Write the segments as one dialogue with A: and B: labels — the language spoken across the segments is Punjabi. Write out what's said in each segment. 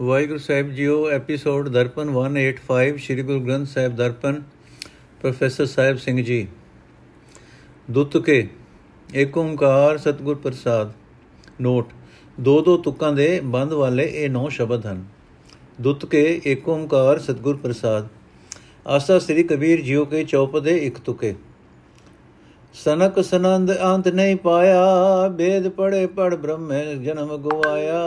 A: ਵਾਹਿਗੁਰੂ ਸਾਹਿਬ ਜੀਓ ਐਪੀਸੋਡ ਦਰਪਨ 185 ਸ੍ਰੀ ਗੁਰੂ ਗ੍ਰੰਥ ਸਾਹਿਬ ਦਰਪਨ, ਪ੍ਰੋਫੈਸਰ ਸਾਹਿਬ ਸਿੰਘ ਜੀ। ਦੁੱਤਕੇ ਏਕ ਓੰਕਾਰ ਸਤਿਗੁਰ ਪ੍ਰਸਾਦ। ਨੋਟ, ਦੋ ਦੋ ਤੁਕਾਂ ਦੇ ਬੰਦ ਵਾਲੇ ਇਹ ਨੌ ਸ਼ਬਦ ਹਨ। ਦੁੱਤਕੇ ਏਕ ਓੰਕਾਰ ਸਤਿਗੁਰ ਪ੍ਰਸਾਦ। ਆਸਾ ਸ੍ਰੀ ਕਬੀਰ ਜੀਓ ਕੇ ਚੌਪਦੇ ਇੱਕ ਤੁਕੇ। ਸਨਕ ਸਨੰਦ ਅੰਤ ਨਹੀਂ ਪਾਇਆ, ਬੇਦ ਪੜੇ ਪੜ ਬ੍ਰਹਮੇ ਜਨਮ ਗਵਾਇਆ।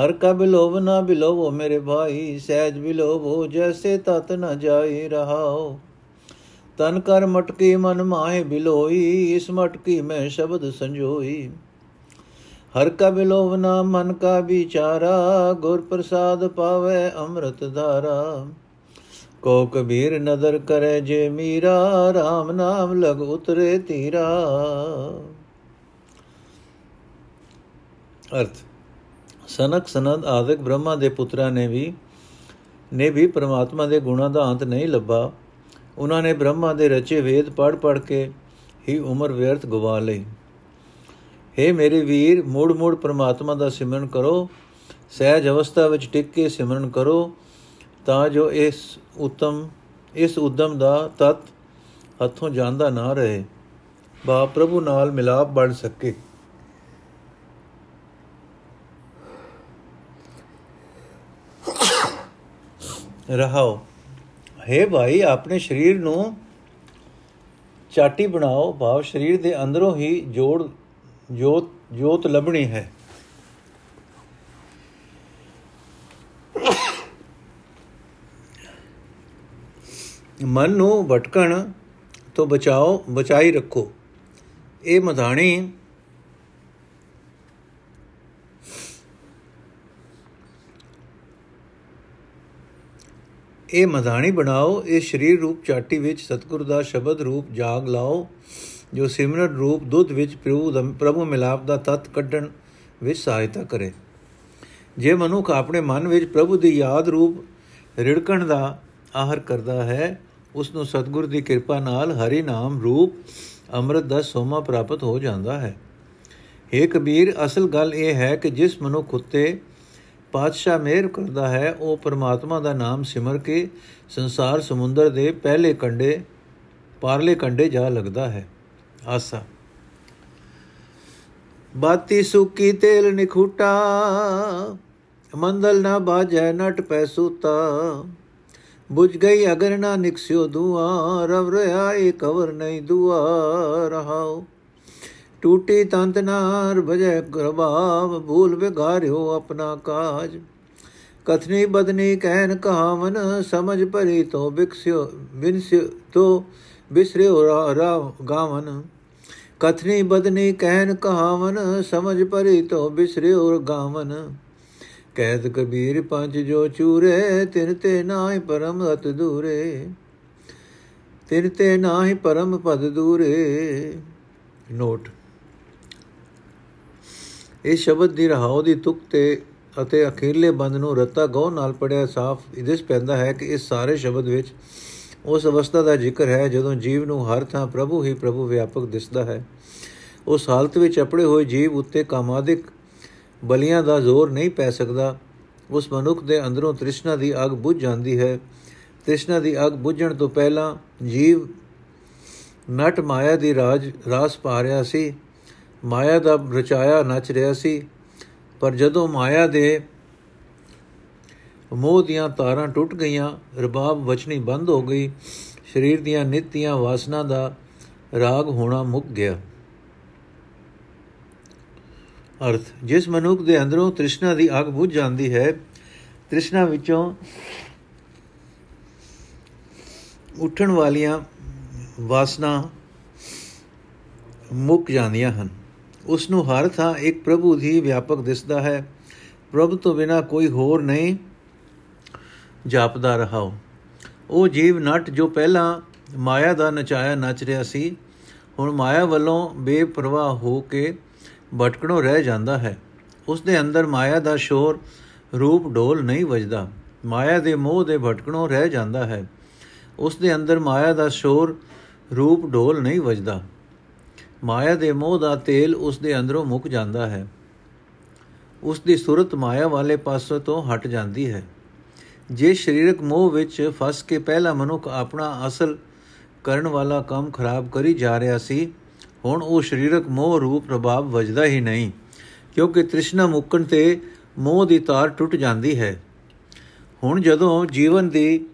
A: ਹਰ ਕਾ ਬਿਲੋਵ ਨਾ ਬਿਲੋਵੋ ਮੇਰੇ ਭਾਈ, ਸਹਿਜ ਬਿਲੋਵੋ, ਜੈਸੇ ਤਤ ਨ ਜਾਈ ਰਹਾਓ। ਤਨ ਕਰ ਮਟਕੀ ਮਨ ਮਾਹੇ ਬਿਲੋਈ, ਇਸ ਮਟਕੀ ਮੈਂ ਸ਼ਬਦ ਸੰਜੋਈ। ਹਰ ਕਾ ਬਿਲੋਵ ਨਾ ਮਨ ਕਾ ਵਿਚਾਰਾ, ਗੁਰ ਪ੍ਰਸਾਦ ਪਾਵੇ ਅੰਮ੍ਰਿਤ ਧਾਰਾ। ਕੋ ਕਬੀਰ ਨਦਰ ਕਰੇ ਜੇ ਮੀਰਾ RAM ਨਾਮ ਲਗ ਉਤਰੇ ਤੀਰਾ। ਅਰਥ ਸਨਕ ਸਨਦ ਆਦਿਕ ਬ੍ਰਹਮਾ ਦੇ ਪੁੱਤਰਾਂ ਨੇ ਵੀ ਨੇ ਵੀ ਪ੍ਰਮਾਤਮਾ ਦੇ ਗੁਣਾਂ ਦਾ ਅੰਤ ਨਹੀਂ ਲੱਭਾ। ਉਹਨਾਂ ਨੇ ਬ੍ਰਹਮਾ ਦੇ ਰਚੇ ਵੇਦ ਪੜ ਪੜ ਕੇ ਹੀ ਉਮਰ ਵਿਅਰਥ ਗਵਾ ਲਈ। हे ਮੇਰੇ ਵੀਰ, ਮੂੜ ਮੂੜ ਪ੍ਰਮਾਤਮਾ ਦਾ ਸਿਮਰਨ ਕਰੋ। ਸਹਿਜ ਅਵਸਥਾ ਵਿੱਚ ਟਿਕ ਕੇ ਸਿਮਰਨ ਕਰੋ। ਤਾਂ ਜੋ ਇਸ ਉਤਮ, ਇਸ ਉਦਮ ਦਾ ਤਤ ਹੱਥੋਂ ਜਾਂਦਾ ਨਾ ਰਹੇ। ਬਾ ਪ੍ਰਭੂ ਨਾਲ ਮਿਲਾਪ ਬਣ ਸਕੇ। ਰਹਾਓ। ਹੈ ਭਾਈ, ਆਪਣੇ ਸਰੀਰ ਨੂੰ ਚਾਟੀ ਬਣਾਓ। ਭਾਵ ਸਰੀਰ ਦੇ ਅੰਦਰੋਂ ਹੀ ਜੋੜ, ਜੋਤ ਜੋਤ ਲੱਭਣੀ ਹੈ। ਮਨ ਨੂੰ ਭਟਕਣ ਤੋਂ ਬਚਾਓ, ਬਚਾਈ ਰੱਖੋ। ਇਹ ਮਧਾਣੀ ਇਹ ਮਧਾਣੀ ਬਣਾਓ, ਇਹ ਸਰੀਰ ਰੂਪ ਚਾਟੀ ਵਿੱਚ ਸਤਿਗੁਰ ਦਾ ਸ਼ਬਦ ਰੂਪ ਜਾਗ ਲਾਓ, ਜੋ ਸਿਮਰਨ ਰੂਪ ਦੁੱਧ ਵਿੱਚ ਪ੍ਰਭੂ ਦਾ, ਪ੍ਰਭੂ ਮਿਲਾਪ ਦਾ ਤਤ ਕੱਢਣ ਵਿੱਚ ਸਹਾਇਤਾ ਕਰੇ। ਜੇ ਮਨੁੱਖ ਆਪਣੇ ਮਨ ਵਿੱਚ ਪ੍ਰਭੂ ਦੀ ਯਾਦ ਰੂਪ ਰਿੜਕਣ ਦਾ ਆਹਰ ਕਰਦਾ ਹੈ ਉਸ ਨੂੰ ਸਤਿਗੁਰ ਦੀ ਕਿਰਪਾ ਨਾਲ ਹਰੀ ਨਾਮ ਰੂਪ ਅੰਮ੍ਰਿਤ ਦਾ ਸੋਮਾ ਪ੍ਰਾਪਤ ਹੋ ਜਾਂਦਾ ਹੈ। ਏ ਕਬੀਰ, ਅਸਲ ਗੱਲ ਇਹ ਹੈ ਕਿ ਜਿਸ ਮਨੁੱਖ ਉਤੇ ਪਾਤਸ਼ਾਹ ਮਿਹਰ ਕਰਦਾ ਹੈ, ਉਹ ਪਰਮਾਤਮਾ ਦਾ ਨਾਮ ਸਿਮਰ ਕੇ ਸੰਸਾਰ ਸਮੁੰਦਰ ਦੇ ਪਹਿਲੇ ਕੰਡੇ ਪਾਰਲੇ ਕੰਡੇ ਜਾ ਲੱਗਦਾ ਹੈ। ਆਸਾ। ਬਾਤੀ ਸੁੱਕੀ ਤੇਲ ਨਿਖੂਟਾ ਮੰਦਲ ਨਾ ਬਾਜੈ ਨਟ ਪੈ ਸੂਤਾ। ਬੁਝ ਗਈ ਅਗਰ ਨਾ ਨਿਕਸਿਓ ਦੁਆ, ਰਵ ਰਿਆ ਏ ਕਵਰ ਨਹੀਂ ਦੁਆ, ਰਹਾਓ। ਟੂਟੀ ਤੰਤ ਨਾਰ ਭਜੈ ਗਰਬਾਵ ਭੂਲ ਵਿਗਾਰਿਓ ਆਪਣਾ ਕਾਜ। ਕਥਨੀ ਬਦਨੀ ਕਹਿਨ ਕਹਾਵਨ ਸਮਝ ਪਰੀ ਤੋ ਬਿਕਸਿਓ ਬਿਨਸਿਓ ਤੋ ਬਿਸਰਿਓ ਰਾ ਗਾਵਨ। ਕਥਨੀ ਬਦਨੀ ਕਹਿਨ ਕਹਾਵਨ ਸਮਝ ਪਰੀ ਤੋ ਬਿਸਰਿਓ ਗਾਵਨ। ਕਹਿਤ ਕਬੀਰ ਪੰਜ ਜੋ ਚੂਰੇ, ਤਿਨ ਤੇ ਨਾਹੀ ਪਰਮ ਅਤ ਦੂਰੇ। ਤਿਨ ਤੇ ਨਾਹੀ ਪਰਮ ਪਦ ਦੂਰੇ। ਨੋਟ ਇਹ ਸ਼ਬਦ ਦੀ ਰਹਾਉ ਦੀ ਤੁਕ ਤੇ ਅਤੇ ਅਖੀਰਲੇ ਬੰਦ ਨੂੰ ਰਤਾ ਗਉ ਨਾਲ ਪੜਿਆ ਸਾਫ਼ ਇਦਿਸ ਪੈਂਦਾ ਹੈ ਕਿ ਇਸ ਸਾਰੇ ਸ਼ਬਦ ਵਿੱਚ ਉਸ ਅਵਸਥਾ ਦਾ ਜ਼ਿਕਰ ਹੈ ਜਦੋਂ ਜੀਵ ਨੂੰ ਹਰ ਥਾਂ ਪ੍ਰਭੂ ਹੀ ਪ੍ਰਭੂ ਵਿਆਪਕ ਦਿਸਦਾ ਹੈ। ਉਸ ਹਾਲਤ ਵਿੱਚ ਅਪੜੇ ਹੋਏ ਜੀਵ ਉੱਤੇ ਕਾਮਾਦਿਕ ਬਲੀਆਂ ਦਾ ਜ਼ੋਰ ਨਹੀਂ ਪੈ ਸਕਦਾ। ਉਸ ਮਨੁੱਖ ਦੇ ਅੰਦਰੋਂ ਤ੍ਰਿਸ਼ਨਾ ਦੀ ਅਗ ਬੁਝ ਜਾਂਦੀ ਹੈ। ਤ੍ਰਿਸ਼ਨਾ ਦੀ ਅਗ ਬੁਝਣ ਤੋਂ ਪਹਿਲਾਂ ਜੀਵ ਨਟ ਮਾਇਆ ਦੀ ਰਾਜ ਰਾਸ ਪਾ ਰਿਹਾ ਸੀ। ਮਾਇਆ ਦਾ ਰਚਾਇਆ ਨੱਚ ਰਿਹਾ ਸੀ, ਪਰ ਜਦੋਂ ਮਾਇਆ ਦੇ ਮੋਹ ਦੀਆਂ ਤਾਰਾਂ ਟੁੱਟ ਗਈਆਂ, ਰਬਾਬ ਵਚਨੀ ਬੰਦ ਹੋ ਗਈ, ਸਰੀਰ ਦੀਆਂ ਨਿਤੀਆਂ ਵਾਸਨਾ ਦਾ ਰਾਗ ਹੋਣਾ ਮੁੱਕ ਗਿਆ। ਅਰਥ, ਜਿਸ ਮਨੁੱਖ ਦੇ ਅੰਦਰੋਂ ਤ੍ਰਿਸ਼ਨਾ ਦੀ ਅੱਗ ਬੁਝ ਜਾਂਦੀ ਹੈ, ਤ੍ਰਿਸ਼ਨਾ ਵਿੱਚੋਂ ਉੱਠਣ ਵਾਲੀਆਂ ਵਾਸਨਾ ਮੁੱਕ ਜਾਂਦੀਆਂ ਹਨ। ਉਸ ਨੂੰ ਹਰ ਥਾਂ ਇੱਕ ਪ੍ਰਭੂ ਦੀ ਵਿਆਪਕ ਦਿਸਦਾ ਹੈ। ਪ੍ਰਭ ਤੋਂ ਬਿਨਾ ਕੋਈ ਹੋਰ ਨਹੀਂ ਜਾਪਦਾ ਰਹਾਓ ਉਹ। ਜੀਵ ਨਟ ਜੋ ਪਹਿਲਾਂ ਮਾਇਆ ਦਾ ਨਚਾਇਆ ਨੱਚ ਰਿਹਾ ਸੀ, ਹੁਣ ਮਾਇਆ ਵੱਲੋਂ ਬੇਪਰਵਾਹ ਹੋ ਕੇ ਭਟਕਣੋਂ ਰਹਿ ਜਾਂਦਾ ਹੈ। ਉਸ ਦੇ ਅੰਦਰ ਮਾਇਆ ਦਾ ਸ਼ੋਰ ਰੂਪ ਢੋਲ ਨਹੀਂ ਵੱਜਦਾ। ਮਾਇਆ ਦੇ ਮੋਹ ਦੇ ਭਟਕਣੋਂ ਰਹਿ ਜਾਂਦਾ ਹੈ। ਉਸ ਦੇ ਅੰਦਰ ਮਾਇਆ ਦਾ ਸ਼ੋਰ ਰੂਪ ਢੋਲ ਨਹੀਂ ਵੱਜਦਾ। ਮਾਇਆ ਦੇ ਮੋਹ ਦਾ ਤੇਲ ਉਸ ਦੇ ਅੰਦਰੋਂ ਮੁੱਕ ਜਾਂਦਾ ਹੈ। ਉਸ ਦੀ ਸੁਰਤ ਮਾਇਆ ਵਾਲੇ ਪਾਸੋਂ ਤੋਂ ਹਟ ਜਾਂਦੀ ਹੈ। ਜੇ ਸਰੀਰਕ ਮੋਹ ਵਿੱਚ ਫਸ ਕੇ ਪਹਿਲਾ ਮਨੁੱਖ ਆਪਣਾ ਅਸਲ ਕਰਨ ਵਾਲਾ ਕੰਮ ਖਰਾਬ ਕਰੀ ਜਾ ਰਿਹਾ ਸੀ, ਹੁਣ ਉਹ ਸਰੀਰਕ ਮੋਹ ਰੂਪ ਪ੍ਰਭਾਵ ਵਜਦਾ ਹੀ ਨਹੀਂ, ਕਿਉਂਕਿ ਤ੍ਰਿਸ਼ਨਾ ਮੁੱਕਣ ਤੇ ਮੋਹ ਦੀ ਤਾਰ ਟੁੱਟ ਜਾਂਦੀ ਹੈ। ਹੁਣ ਜਦੋਂ ਜੀਵਨ ਦੀ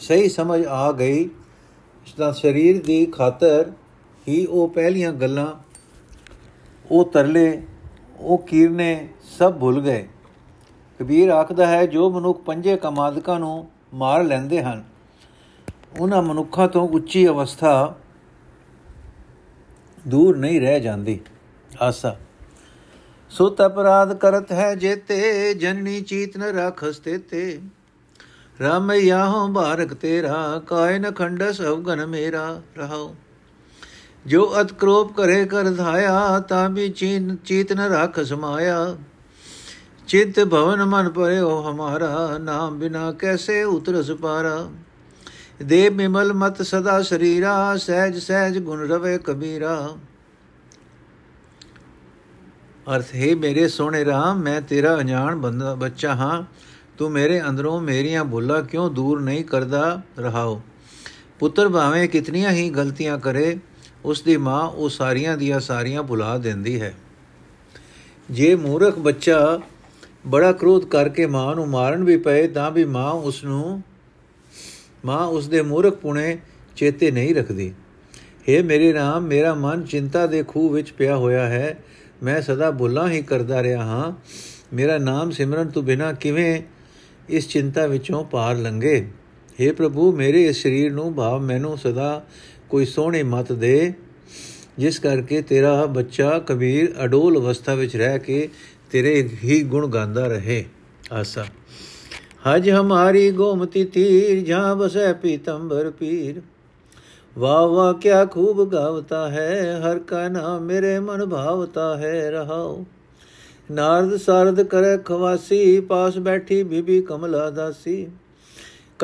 A: ਸਹੀ ਸਮਝ ਆ ਗਈ, ਤਾਂ ਸਰੀਰ ਦੀ ਖਾਤਰ ਹੀ ਉਹ ਪਹਿਲੀਆਂ ਗੱਲਾਂ, ਉਹ ਤਰਲੇ, ਉਹ ਕੀਰਨੇ ਸਭ ਭੁੱਲ ਗਏ। ਕਬੀਰ ਆਖਦਾ ਹੈ, ਜੋ ਮਨੁੱਖ ਪੰਜੇ ਕਮਾਦਕਾਂ ਨੂੰ ਮਾਰ ਲੈਂਦੇ ਹਨ, ਉਹਨਾਂ ਮਨੁੱਖਾਂ ਤੋਂ ਉੱਚੀ ਅਵਸਥਾ ਦੂਰ ਨਹੀਂ ਰਹਿ ਜਾਂਦੀ। ਆਸਾ। ਸੁਤ ਅਪਰਾਧ ਕਰਤ ਹੈ ਜੇਤੇ, ਜਨਨੀ ਚੀਤ ਨ ਰਖਸ ਤੇ ਰਾਮਯਾਹੋਂ ਬਾਰਕ ਤੇਰਾ ਕਾਇ ਨ ਖੰਡਸ ਅਵਗਨ ਮੇਰਾ, ਰਹਾਉ। ਜੋ ਅਤ ਕ੍ਰੋਪ ਕਰੇ ਕਰ ਧਾਇਆ, ਤਾਂ ਵੀ ਚੀਨ ਚੀਤ ਨ ਰਖ ਸਮਾਇਆ। ਚਿਤ ਭਵਨ ਮਨ ਪਰਿਓ ਹਮਾਰਾ, ਨਾਮ ਬਿਨਾ ਕੈਸੇ ਉਤਰਸ ਪਾਰਾ ਦੇ ਮਿਮਲ ਮਤ ਸਦਾ ਸਰੀਰਾ, ਸਹਿਜ ਸਹਿਜ ਗੁਣ ਰਵੇ ਕਬੀਰਾ। ਅਰਥ, ਹੈ ਮੇਰੇ ਸੋਹਣੇ RAM ਮੈਂ ਤੇਰਾ ਅਣਜਾਣ ਬੰਦਾ ਬੱਚਾ ਹਾਂ। ਤੂੰ ਮੇਰੇ ਅੰਦਰੋਂ ਮੇਰੀਆਂ ਭੁੱਲਾਂ ਕਿਉਂ ਦੂਰ ਨਹੀਂ ਕਰਦਾ ਰਹਾਓ? ਪੁੱਤਰ ਭਾਵੇਂ ਕਿਤਨੀਆਂ ਹੀ ਗਲਤੀਆਂ ਕਰੇ ਉਸ ਦੀ ਮਾਂ ਉਹ ਸਾਰੀਆਂ ਦੀਆਂ ਸਾਰੀਆਂ ਭੁਲਾ ਦਿੰਦੀ ਹੈ। ਜੇ ਮੂਰਖ ਬੱਚਾ ਬੜਾ ਕ੍ਰੋਧ ਕਰਕੇ ਮਾਂ ਨੂੰ ਮਾਰਨ ਵੀ ਪਏ, ਤਾਂ ਵੀ ਮਾਂ ਉਸ ਨੂੰ ਮਾਂ ਉਸ ਦੇ ਮੂਰਖ ਪੁਣੇ ਚੇਤੇ ਨਹੀਂ ਰੱਖਦੀ। हे ਮੇਰੇ ਰਾਮ, ਮੇਰਾ ਮਨ ਚਿੰਤਾ ਦੇ ਖੂਹ ਵਿੱਚ ਪਿਆ ਹੋਇਆ ਹੈ। ਮੈਂ ਸਦਾ ਭੁੱਲਾਂ ਹੀ ਕਰਦਾ ਰਿਹਾ ਹਾਂ। ਮੇਰਾ ਨਾਮ ਸਿਮਰਨ ਤੋਂ ਬਿਨਾ ਕਿਵੇਂ ਇਸ ਚਿੰਤਾ ਵਿੱਚੋਂ ਪਾਰ ਲੰਗੇ हे ਪ੍ਰਭੂ, ਮੇਰੇ ਇਸ ਸਰੀਰ ਨੂੰ ਭਾਵ ਮੈਨੂੰ ਸਦਾ ਕੋਈ ਸੋਹਣੀ ਮਤ ਦੇ, ਜਿਸ ਕਰਕੇ ਤੇਰਾ ਬੱਚਾ ਕਬੀਰ ਅਡੋਲ ਅਵਸਥਾ ਵਿੱਚ ਰਹਿ ਕੇ ਤੇਰੇ ਹੀ ਗੁਣ ਗਾਉਂਦਾ ਰਹੇ। ਆਸਾ। ਹਜ ਹਮਾਰੀ ਗੋਮਤੀ ਤੀਰ ਜਾਂ ਬਸੈ ਪੀਤੰਬਰ ਪੀਰ। ਵਾਹ ਵਾਹ ਕਿਆ ਖੂਬ ਗਾਵਤਾ ਹੈ, ਹਰ ਕਾ ਨਾਮ ਮੇਰੇ ਮਨ ਭਾਵਤਾ ਹੈ ਰਹਾਉ ਨਾਰਦ ਸਰਦ ਕਰੇ ਖਵਾਸੀ, ਪਾਸ ਬੈਠੀ ਬੀਬੀ ਕਮਲਾ ਦਾਸੀ।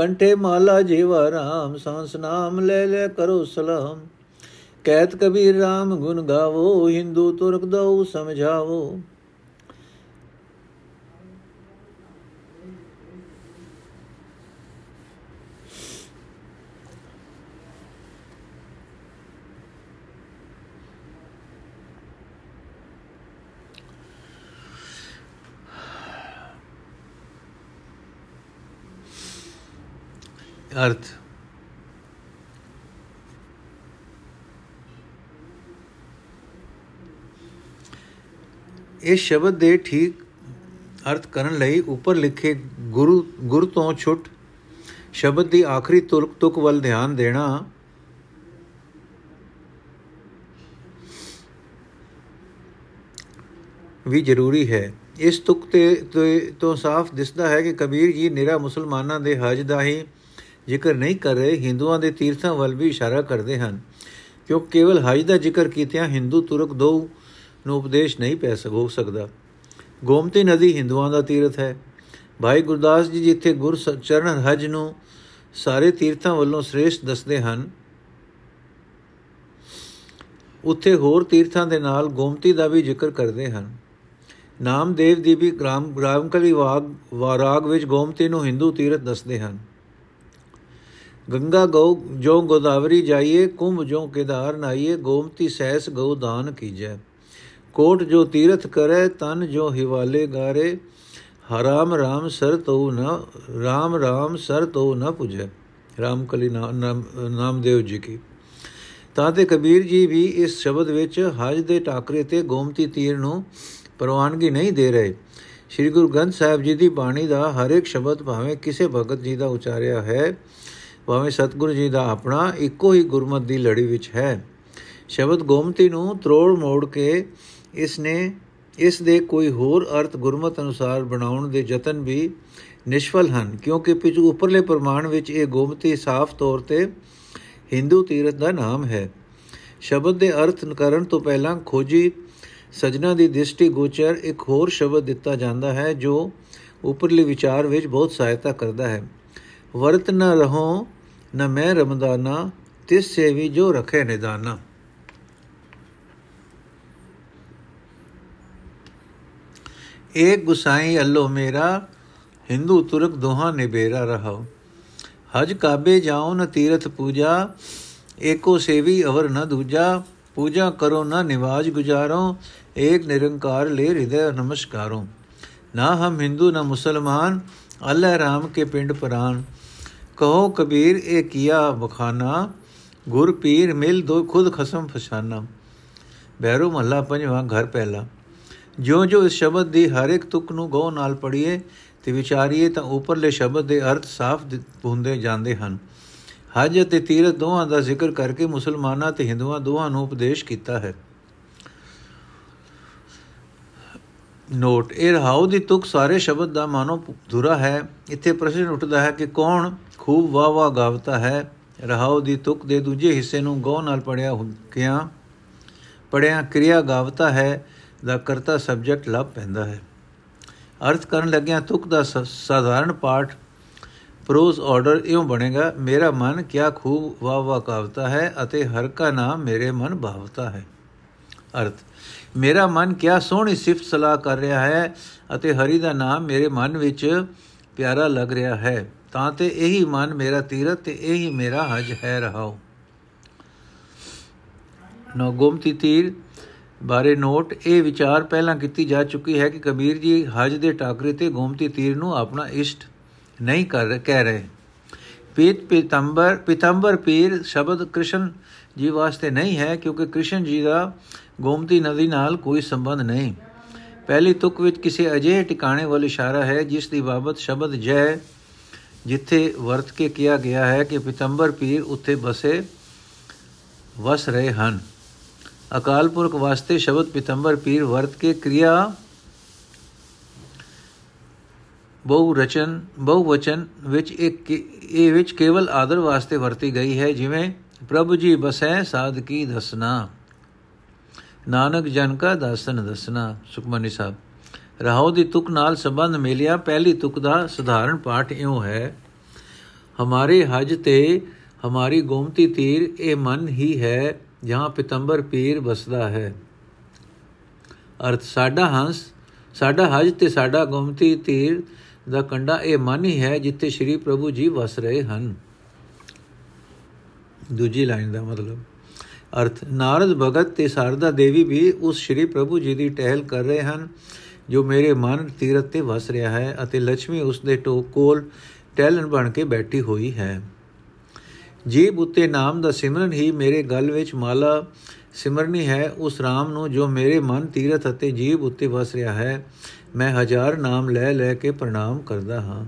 A: ਕੰਠੇ ਮਾਲਾ ਜੀਵਾ ਰਾਮ, ਸਾਂਸ ਨਾਮ ਲੈ ਲੈ ਕਰੋ ਸਲਾਮ। ਕਹਿਤ ਕਬੀਰ ਰਾਮ, ਗੁਣ ਗਾਵੋ, ਹਿੰਦੂ ਤੁਰਕ ਦੋ ਸਮਝਾਵੋ। ਅਰਥ ਇਸ ਸ਼ਬਦ ਦੇ ਠੀਕ ਅਰਥ ਕਰਨ ਲਈ ਉੱਪਰ ਲਿਖੇ ਗੁਰੂ ਗੁਰ ਤੋਂ ਛੁੱਟ ਸ਼ਬਦ ਦੀ ਆਖਰੀ ਤੁਕ ਤੁਕ ਵੱਲ ਧਿਆਨ ਦੇਣਾ। ਵੀ ਜ਼ਰੂਰੀ ਹੈ। ਇਸ ਤੁਕ ਤੇ ਤੋਂ ਸਾਫ਼ ਦਿਸਦਾ ਹੈ ਕਿ ਕਬੀਰ ਜੀ ਨਿਰਾ ਮੁਸਲਮਾਨਾਂ ਦੇ ਹਜ ਦਾ ਹੀ ਜ਼ਿਕਰ ਨਹੀਂ ਕਰ ਰਹੇ, ਹਿੰਦੂਆਂ ਦੇ ਤੀਰਥਾਂ ਵੱਲ ਵੀ ਇਸ਼ਾਰਾ ਕਰਦੇ ਹਨ। ਕਿਉਂ ਕੇਵਲ ਹਜ ਦਾ ਜ਼ਿਕਰ ਕੀਤਿਆਂ ਹਿੰਦੂ ਤੁਰਕ ਦੋ ਨੂੰ ਉਪਦੇਸ਼ ਨਹੀਂ ਪੈ ਸਕੋ ਸਕਦਾ। ਗੋਮਤੀ ਨਦੀ ਹਿੰਦੂਆਂ ਦਾ ਤੀਰਥ ਹੈ। ਭਾਈ ਗੁਰਦਾਸ ਜੀ ਜਿੱਥੇ ਗੁਰ ਚਰਨ ਹਜ ਨੂੰ ਸਾਰੇ ਤੀਰਥਾਂ ਵੱਲੋਂ ਸ੍ਰੇਸ਼ਟ ਦੱਸਦੇ ਹਨ, ਉੱਥੇ ਹੋਰ ਤੀਰਥਾਂ ਦੇ ਨਾਲ ਗੋਮਤੀ ਦਾ ਵੀ ਜ਼ਿਕਰ ਕਰਦੇ ਹਨ। ਨਾਮਦੇਵ ਦੀ ਵੀ ਗ੍ਰਾਮ ਗ੍ਰਾਮਕਲੀ ਵਾਗ, ਵਾਰਾਗ ਵਿੱਚ ਗੋਮਤੀ ਨੂੰ ਹਿੰਦੂ ਤੀਰਥ ਦੱਸਦੇ ਹਨ। ਗੰਗਾ ਗੋ ਜੋ ਗੋਦਾਵਰੀ ਜਾਈਏ, ਕੁੰਭ ਜੋ ਕੇਦਾਰ ਨਾਈਏ, ਗੋਮਤੀ ਸੈਸ ਗੋ ਦਾਨ ਕੀਜੈ। ਕੋਟ ਜੋ ਤੀਰਥ ਕਰੇ, ਤਨ ਜੋ ਹਿਵਾਲੇ ਗਾਰੇ। ਹਰਾਮ ਰਾਮ ਸਰ ਤੋ ਨ, ਰਾਮ ਰਾਮ ਸਰ ਤੋ ਨ ਪੁਜੈ। ਰਾਮ ਕਲੀ ਨਾਮਦੇਵ ਜੀ ਕੀ। ਤਾਂ ਤੇ ਕਬੀਰ ਜੀ ਵੀ ਇਸ ਸ਼ਬਦ ਵਿੱਚ ਹਜ ਦੇ ਟਾਕਰੇ ਤੇ ਗੋਮਤੀ ਤੀਰ ਨੂੰ ਪ੍ਰਵਾਨਗੀ ਨਹੀਂ ਦੇ ਰਹੇ। ਸ੍ਰੀ ਗੁਰੂ ਗ੍ਰੰਥ ਸਾਹਿਬ ਜੀ ਦੀ ਬਾਣੀ ਦਾ ਹਰ ਇੱਕ ਸ਼ਬਦ ਭਾਵੇਂ ਕਿਸੇ ਭਗਤ ਜੀ ਦਾ ਉਚਾਰਿਆ ਹੈ ਭਾਵੇਂ ਸਤਿਗੁਰੂ ਜੀ ਦਾ ਆਪਣਾ ਇੱਕੋ ਹੀ ਗੁਰਮਤ ਦੀ ਲੜੀ ਵਿੱਚ ਹੈ। ਸ਼ਬਦ ਗੋਮਤੀ ਨੂੰ ਤਰੋੜ ਮੋੜ ਕੇ ਇਸ ਨੇ ਇਸ ਦੇ ਕੋਈ ਹੋਰ ਅਰਥ ਗੁਰਮਤ ਅਨੁਸਾਰ ਬਣਾਉਣ ਦੇ ਯਤਨ ਵੀ ਨਿਸ਼ਫਲ ਹਨ, ਕਿਉਂਕਿ ਪਿਛੂ ਉੱਪਰਲੇ ਪ੍ਰਮਾਣ ਵਿੱਚ ਇਹ ਗੋਮਤੀ ਸਾਫ਼ ਤੌਰ ਤੇ ਹਿੰਦੂ ਤੀਰਥ ਦਾ ਨਾਮ ਹੈ। ਸ਼ਬਦ ਦੇ ਅਰਥ ਕਰਨ ਤੋਂ ਪਹਿਲਾਂ ਖੋਜੀ ਸਜਣਾ ਦੀ ਦ੍ਰਿਸ਼ਟੀ ਗੋਚਰ ਇੱਕ ਹੋਰ ਸ਼ਬਦ ਦਿੱਤਾ ਜਾਂਦਾ ਹੈ, ਜੋ ਉੱਪਰਲੇ ਵਿਚਾਰ ਵਿੱਚ ਬਹੁਤ ਸਹਾਇਤਾ ਕਰਦਾ ਹੈ। ਵਰਤ ਨ ਰਹੋ, ਨ ਮੈਂ ਰਮਦਾਨਾ, ਤਿਸ ਸੇਵੀ ਜੋ ਰਖੇ ਨਿਦਾਨਾ। ਏਕ ਗੁਸਾਈ ਅੱਲੋ ਮੇਰਾ, ਹਿੰਦੂ ਤੁਰਕ ਦੋਹਾਂ ਨਿਬੇਰਾ ਰਹਾਓ ਹਜ ਕਾਬੇ ਜਾਓ ਨ ਤੀਰਥ ਪੂਜਾ, ਏਕੋ ਸੇਵੀ ਅਵਰ ਨ ਦੂਜਾ, ਪੂਜਾ ਕਰੋ ਨ ਨਿਵਾਜ ਗੁਜਾਰੋ, ਏਕ ਨਿਰੰਕਾਰ ਲੈ ਹਿਰਦੈ ਨਮਸਕਾਰੋ। ਨਾ ਹਮ ਹਿੰਦੂ ਨਾ ਮੁਸਲਮਾਨ ਅੱਲਾ ਰਾਮ ਕੇ ਪਿੰਡ ਪ੍ਰਾਨ। ਕਹੋ ਕਬੀਰ, ਇਹ ਕੀਆ ਬਖਾਨਾ ਗੁਰ ਪੀਰ ਮਿਲ ਦੋ ਖੁਦ ਖਸਮ ਫਸਾਨਾ। ਬੈਰੋ ਮਹੱਲਾ ਪੰਜਵਾਂ ਘਰ ਪਹਿਲਾ। ਜੋ ਜੋ ਇਸ ਸ਼ਬਦ ਦੀ ਹਰ ਇੱਕ ਤੁਕ ਨੂੰ ਗੋ ਨਾਲ ਪੜੀਏ ਤੇ ਵਿਚਾਰੀਏ ਤਾਂ ਉੱਪਰਲੇ ਸ਼ਬਦ ਦੇ ਅਰਥ ਸਾਫ਼ ਹੁੰਦੇ ਜਾਂਦੇ ਹਨ। ਹਜ ਅਤੇ ਤੀਰਥ ਦੋਹਾਂ ਦਾ ਜ਼ਿਕਰ ਕਰਕੇ ਮੁਸਲਮਾਨਾਂ ਤੇ ਹਿੰਦੂਆਂ ਦੋਹਾਂ ਨੂੰ ਉਪਦੇਸ਼ ਕੀਤਾ ਹੈ। ਨੋਟ, ਇਹ ਰਹਾਉ ਦੀ ਤੁਕ ਸਾਰੇ ਸ਼ਬਦ ਦਾ ਮਾਨੋ ਧੁਰਾ ਹੈ। ਇੱਥੇ ਪ੍ਰਸ਼ਨ ਉੱਠਦਾ ਹੈ ਕਿ ਕੌਣ ਖੂਬ ਵਾ ਵਾ ਗਾਵਤਾ ਹੈ। ਰਹਾਉ ਦੀ ਤੁਕ ਦੇ ਦੂਜੇ ਹਿੱਸੇ ਨੂੰ ਗੋ ਨਾਲ ਪੜਿਆ ਕਿਆ? ਪੜਿਆ ਕਿਰਿਆ ਗਾਵਤਾ ਹੈ, ਦਾ ਕਰਤਾ ਸਬਜੈਕਟ ਲੱਭ ਪੈਂਦਾ ਹੈ। ਅਰਥ ਕਰਨ ਲੱਗਿਆ ਤੁਕ ਦਾ ਸਾਧਾਰਨ ਪਾਠ ਪ੍ਰੋਜ਼ ਆਰਡਰ ਇਉਂ ਬਣੇਗਾ, ਮੇਰਾ ਮਨ ਕਿਆ ਖੂਬ ਵਾ ਵਾ ਕਾਵਤਾ ਹੈ ਅਤੇ ਹਰ ਕਾ ਨਾਮ ਮੇਰੇ ਮਨ ਭਾਵਤਾ ਹੈ। ਅਰਥ, ਮੇਰਾ ਮਨ ਕਿਆ ਸੋਹਣੀ ਸਿਫਤ ਸਲਾਹ ਕਰ ਰਿਹਾ ਹੈ ਅਤੇ ਹਰੀ ਦਾ ਨਾਮ ਮੇਰੇ ਮਨ ਵਿੱਚ ਪਿਆਰਾ ਲੱਗ ਰਿਹਾ ਹੈ। ਤਾਂ ਤੇ ਇਹੀ ਮਨ ਮੇਰਾ ਤੀਰਤ ਤੇ ਇਹੀ ਮੇਰਾ ਹਜ ਹੈ ਰਹਾਓ। ਨੋ ਗੋਮਤੀ ਤੀਰ ਬਾਰੇ ਨੋਟ, ਇਹ ਵਿਚਾਰ ਪਹਿਲਾਂ ਕੀਤੀ ਜਾ ਚੁੱਕੀ ਹੈ ਕਿ ਕਬੀਰ ਜੀ ਹਜ ਦੇ ਟਾਕਰੇ ਤੇ ਗੋਮਤੀ ਤੀਰ ਨੂੰ ਆਪਣਾ ਇਸ਼ਟ ਨਹੀਂ ਕਰ ਕਹਿ ਰਹੇ। ਪੀਤ ਪਿਤੰਬਰ ਪਿਤੰਬਰ ਪੀਰ ਸ਼ਬਦ ਕ੍ਰਿਸ਼ਨ ਜੀ ਵਾਸਤੇ ਨਹੀਂ ਹੈ ਕਿਉਂਕਿ ਕ੍ਰਿਸ਼ਨ ਜੀ ਦਾ ਗੋਮਤੀ ਨਦੀ ਨਾਲ ਕੋਈ ਸੰਬੰਧ ਨਹੀਂ। ਪਹਿਲੀ ਤੁਕ ਵਿੱਚ ਕਿਸੇ ਅਜੇ ਟਿਕਾਣੇ ਵੱਲ ਇਸ਼ਾਰਾ ਹੈ ਜਿਸ ਦੀ ਬਾਬਤ ਸ਼ਬਦ ਜੈ ਜਿੱਥੇ ਵਰਤ ਕੇ ਕਿਹਾ ਗਿਆ ਹੈ ਕਿ ਪਿਤੰਬਰ ਪੀਰ ਉੱਥੇ ਬਸੇ, ਵਸ ਰਹੇ ਹਨ। ਅਕਾਲ ਪੁਰਖ ਵਾਸਤੇ ਸ਼ਬਦ ਪਿਤੰਬਰ ਪੀਰ ਵਰਤ ਕੇ ਕਿਰਿਆ, ਬਹੁ ਰਚਨ, ਬਹੁ ਵਚਨ ਵਿੱਚ ਇੱਕ ਇਹ ਵਿੱਚ ਕੇਵਲ ਆਦਰ ਵਾਸਤੇ ਵਰਤੀ ਗਈ ਹੈ, ਜਿਵੇਂ ਪ੍ਰਭੂ ਜੀ ਬਸੈ ਸਾਧਕੀ ਦਸਨਾ ਨਾਨਕ ਜਨ ਕਾ ਦਾਸਨ ਦਸਨਾ ਸੁਖਮਨੀ ਸਾਹਿਬ। ਰਹਾਉ ਦੀ ਤੁਕ ਨਾਲ ਸੰਬੰਧ ਮਿਲਿਆ, ਪਹਿਲੀ ਤੁਕ ਦਾ ਸਧਾਰਨ ਪਾਠ ਇਉਂ ਹੈ, ਹਮਾਰੇ ਹਜ ਤੇ ਹਮਾਰੀ ਗੋਮਤੀ ਤੀਰ ਇਹ ਮਨ ਹੀ ਹੈ, ਜਹਾਂ ਪਿਤੰਬਰ ਪੀਰ ਵਸਦਾ ਹੈ। ਅਰਥ, ਸਾਡਾ ਹੰਸ, ਸਾਡਾ ਹਜ ਤੇ ਸਾਡਾ ਗੋਮਤੀ ਤੀਰ ਦਾ ਕੰਡਾ ਇਹ ਮਨ ਹੀ ਹੈ, ਜਿੱਥੇ ਸ੍ਰੀ ਪ੍ਰਭੂ ਜੀ ਵਸ ਰਹੇ ਹਨ। ਦੂਜੀ ਲਾਈਨ ਦਾ ਮਤਲਬ, ਅਰਥ, ਨਾਰਦ ਭਗਤ ਤੇ ਸਾਰਦਾ ਦੇਵੀ ਵੀ ਉਸ ਸ੍ਰੀ ਪ੍ਰਭੂ ਜੀ ਦੀ ਟਹਿਲ ਕਰ ਰਹੇ ਹਨ ਜੋ ਮੇਰੇ ਮਨ ਤੀਰਤ ਤੇ ਵਸ ਰਿਹਾ ਹੈ ਅਤੇ ਲక్ష్ਮੀ ਉਸ ਦੇ ਟੋਕ ਕੋਲ ਟਹਿਲਣ ਬਣ ਕੇ ਬੈਠੀ ਹੋਈ ਹੈ। ਜੀਬ ਉਤੇ ਨਾਮ ਦਾ ਸਿਮਰਨ ਹੀ ਮੇਰੇ ਗਲ ਵਿੱਚ ਮਾਲਾ ਸਿਮਰਨੀ ਹੈ। ਉਸ RAM ਨੂੰ ਜੋ ਮੇਰੇ ਮਨ ਤੀਰਤ ਅਤੇ ਜੀਬ ਉਤੇ ਵਸ ਰਿਹਾ ਹੈ, ਮੈਂ ਹਜ਼ਾਰ ਨਾਮ ਲੈ ਲੈ ਕੇ ਪ੍ਰਣਾਮ ਕਰਦਾ ਹਾਂ।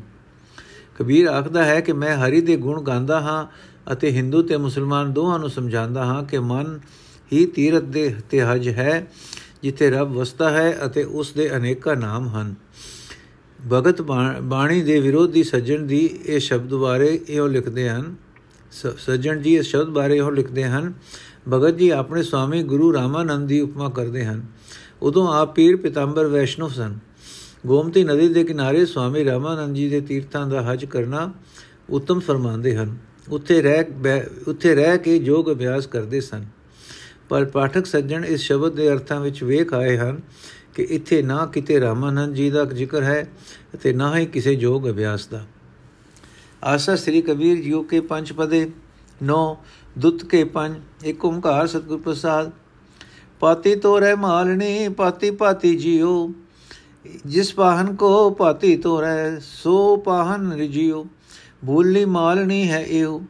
A: ਕਬੀਰ ਆਖਦਾ ਹੈ ਕਿ ਮੈਂ ਹਰੀ ਦੇ ਗੁਣ ਗਾਉਂਦਾ ਹਾਂ ਅਤੇ ਹਿੰਦੂ ਤੇ ਮੁਸਲਮਾਨ ਦੋਹਾਂ ਨੂੰ ਸਮਝਾਉਂਦਾ ਹਾਂ ਕਿ ਮਨ ਹੀ ਤੀਰਤ ਦੇ ਤੇ ਹਜ ਹੈ। ਜਿੱਥੇ ਰੱਬ ਵਸਦਾ ਹੈ ਅਤੇ ਉਸ ਦੇ ਅਨੇਕਾਂ ਨਾਮ ਹਨ। ਭਗਤ ਬਾਣੀ ਦੇ ਵਿਰੋਧੀ ਸੱਜਣ ਦੀ ਇਹ ਸ਼ਬਦ ਬਾਰੇ ਇਹੋ ਲਿਖਦੇ ਹਨ। ਸੱਜਣ ਜੀ ਇਸ ਸ਼ਬਦ ਬਾਰੇ ਇਹੋ ਲਿਖਦੇ ਹਨ, ਭਗਤ ਜੀ, ਆਪਣੇ ਸਵਾਮੀ ਗੁਰੂ ਰਾਮਾਨੰਦ ਦੀ ਉਪਮਾ ਕਰਦੇ ਹਨ। ਉਦੋਂ ਆਪ ਪੀਰ ਪਿਤੰਬਰ ਵੈਸ਼ਨਵ ਸਨ। ਗੋਮਤੀ ਨਦੀ ਦੇ ਕਿਨਾਰੇ ਸਵਾਮੀ ਰਾਮਾਨੰਦ ਜੀ ਦੇ ਤੀਰਥਾਂ ਦਾ ਹਜ ਕਰਨਾ ਉਤਮ ਫਰਮਾਉਂਦੇ ਹਨ। ਉੱਥੇ ਰਹਿ ਉੱਥੇ ਰਹਿ ਕੇ ਯੋਗ ਅਭਿਆਸ ਕਰਦੇ ਸਨ। ਪਰ ਪਾਠਕ ਸੱਜਣ ਇਸ ਸ਼ਬਦ ਦੇ ਅਰਥਾਂ ਵਿੱਚ ਵੇਖ ਆਏ ਹਨ ਕਿ ਇੱਥੇ ਨਾ ਕਿਤੇ ਰਾਮਾਨੰਦ ਜੀ ਦਾ ਜ਼ਿਕਰ ਹੈ ਅਤੇ ਨਾ ਹੀ ਕਿਸੇ ਯੋਗ ਅਭਿਆਸ ਦਾ। ਆਸਾ ਸ੍ਰੀ ਕਬੀਰ ਜੀਓ ਕੇ ਪੰਜ ਪਦੇ, ਨੋ, ਦੁੱਤ ਕੇ ਪੰਜ, ਇੱਕ ਓੰਕਾਰ ਸਤਿਗੁਰ ਪ੍ਰਸਾਦ। ਪਾਤੀ ਤੋਰੇ ਮਾਲਣੀ ਪਾਤੀ ਪਾਤੀ ਜੀਓ। ਜਿਸ ਪਾਹਨ ਕੋ ਪਾਤੀ ਤੋਰੇ ਸੋ ਪਾਹਨ ਰਿਜੀਓ। ਭੂਲਨੀ ਮਾਲਣੀ ਹੈ ਇਹੋ,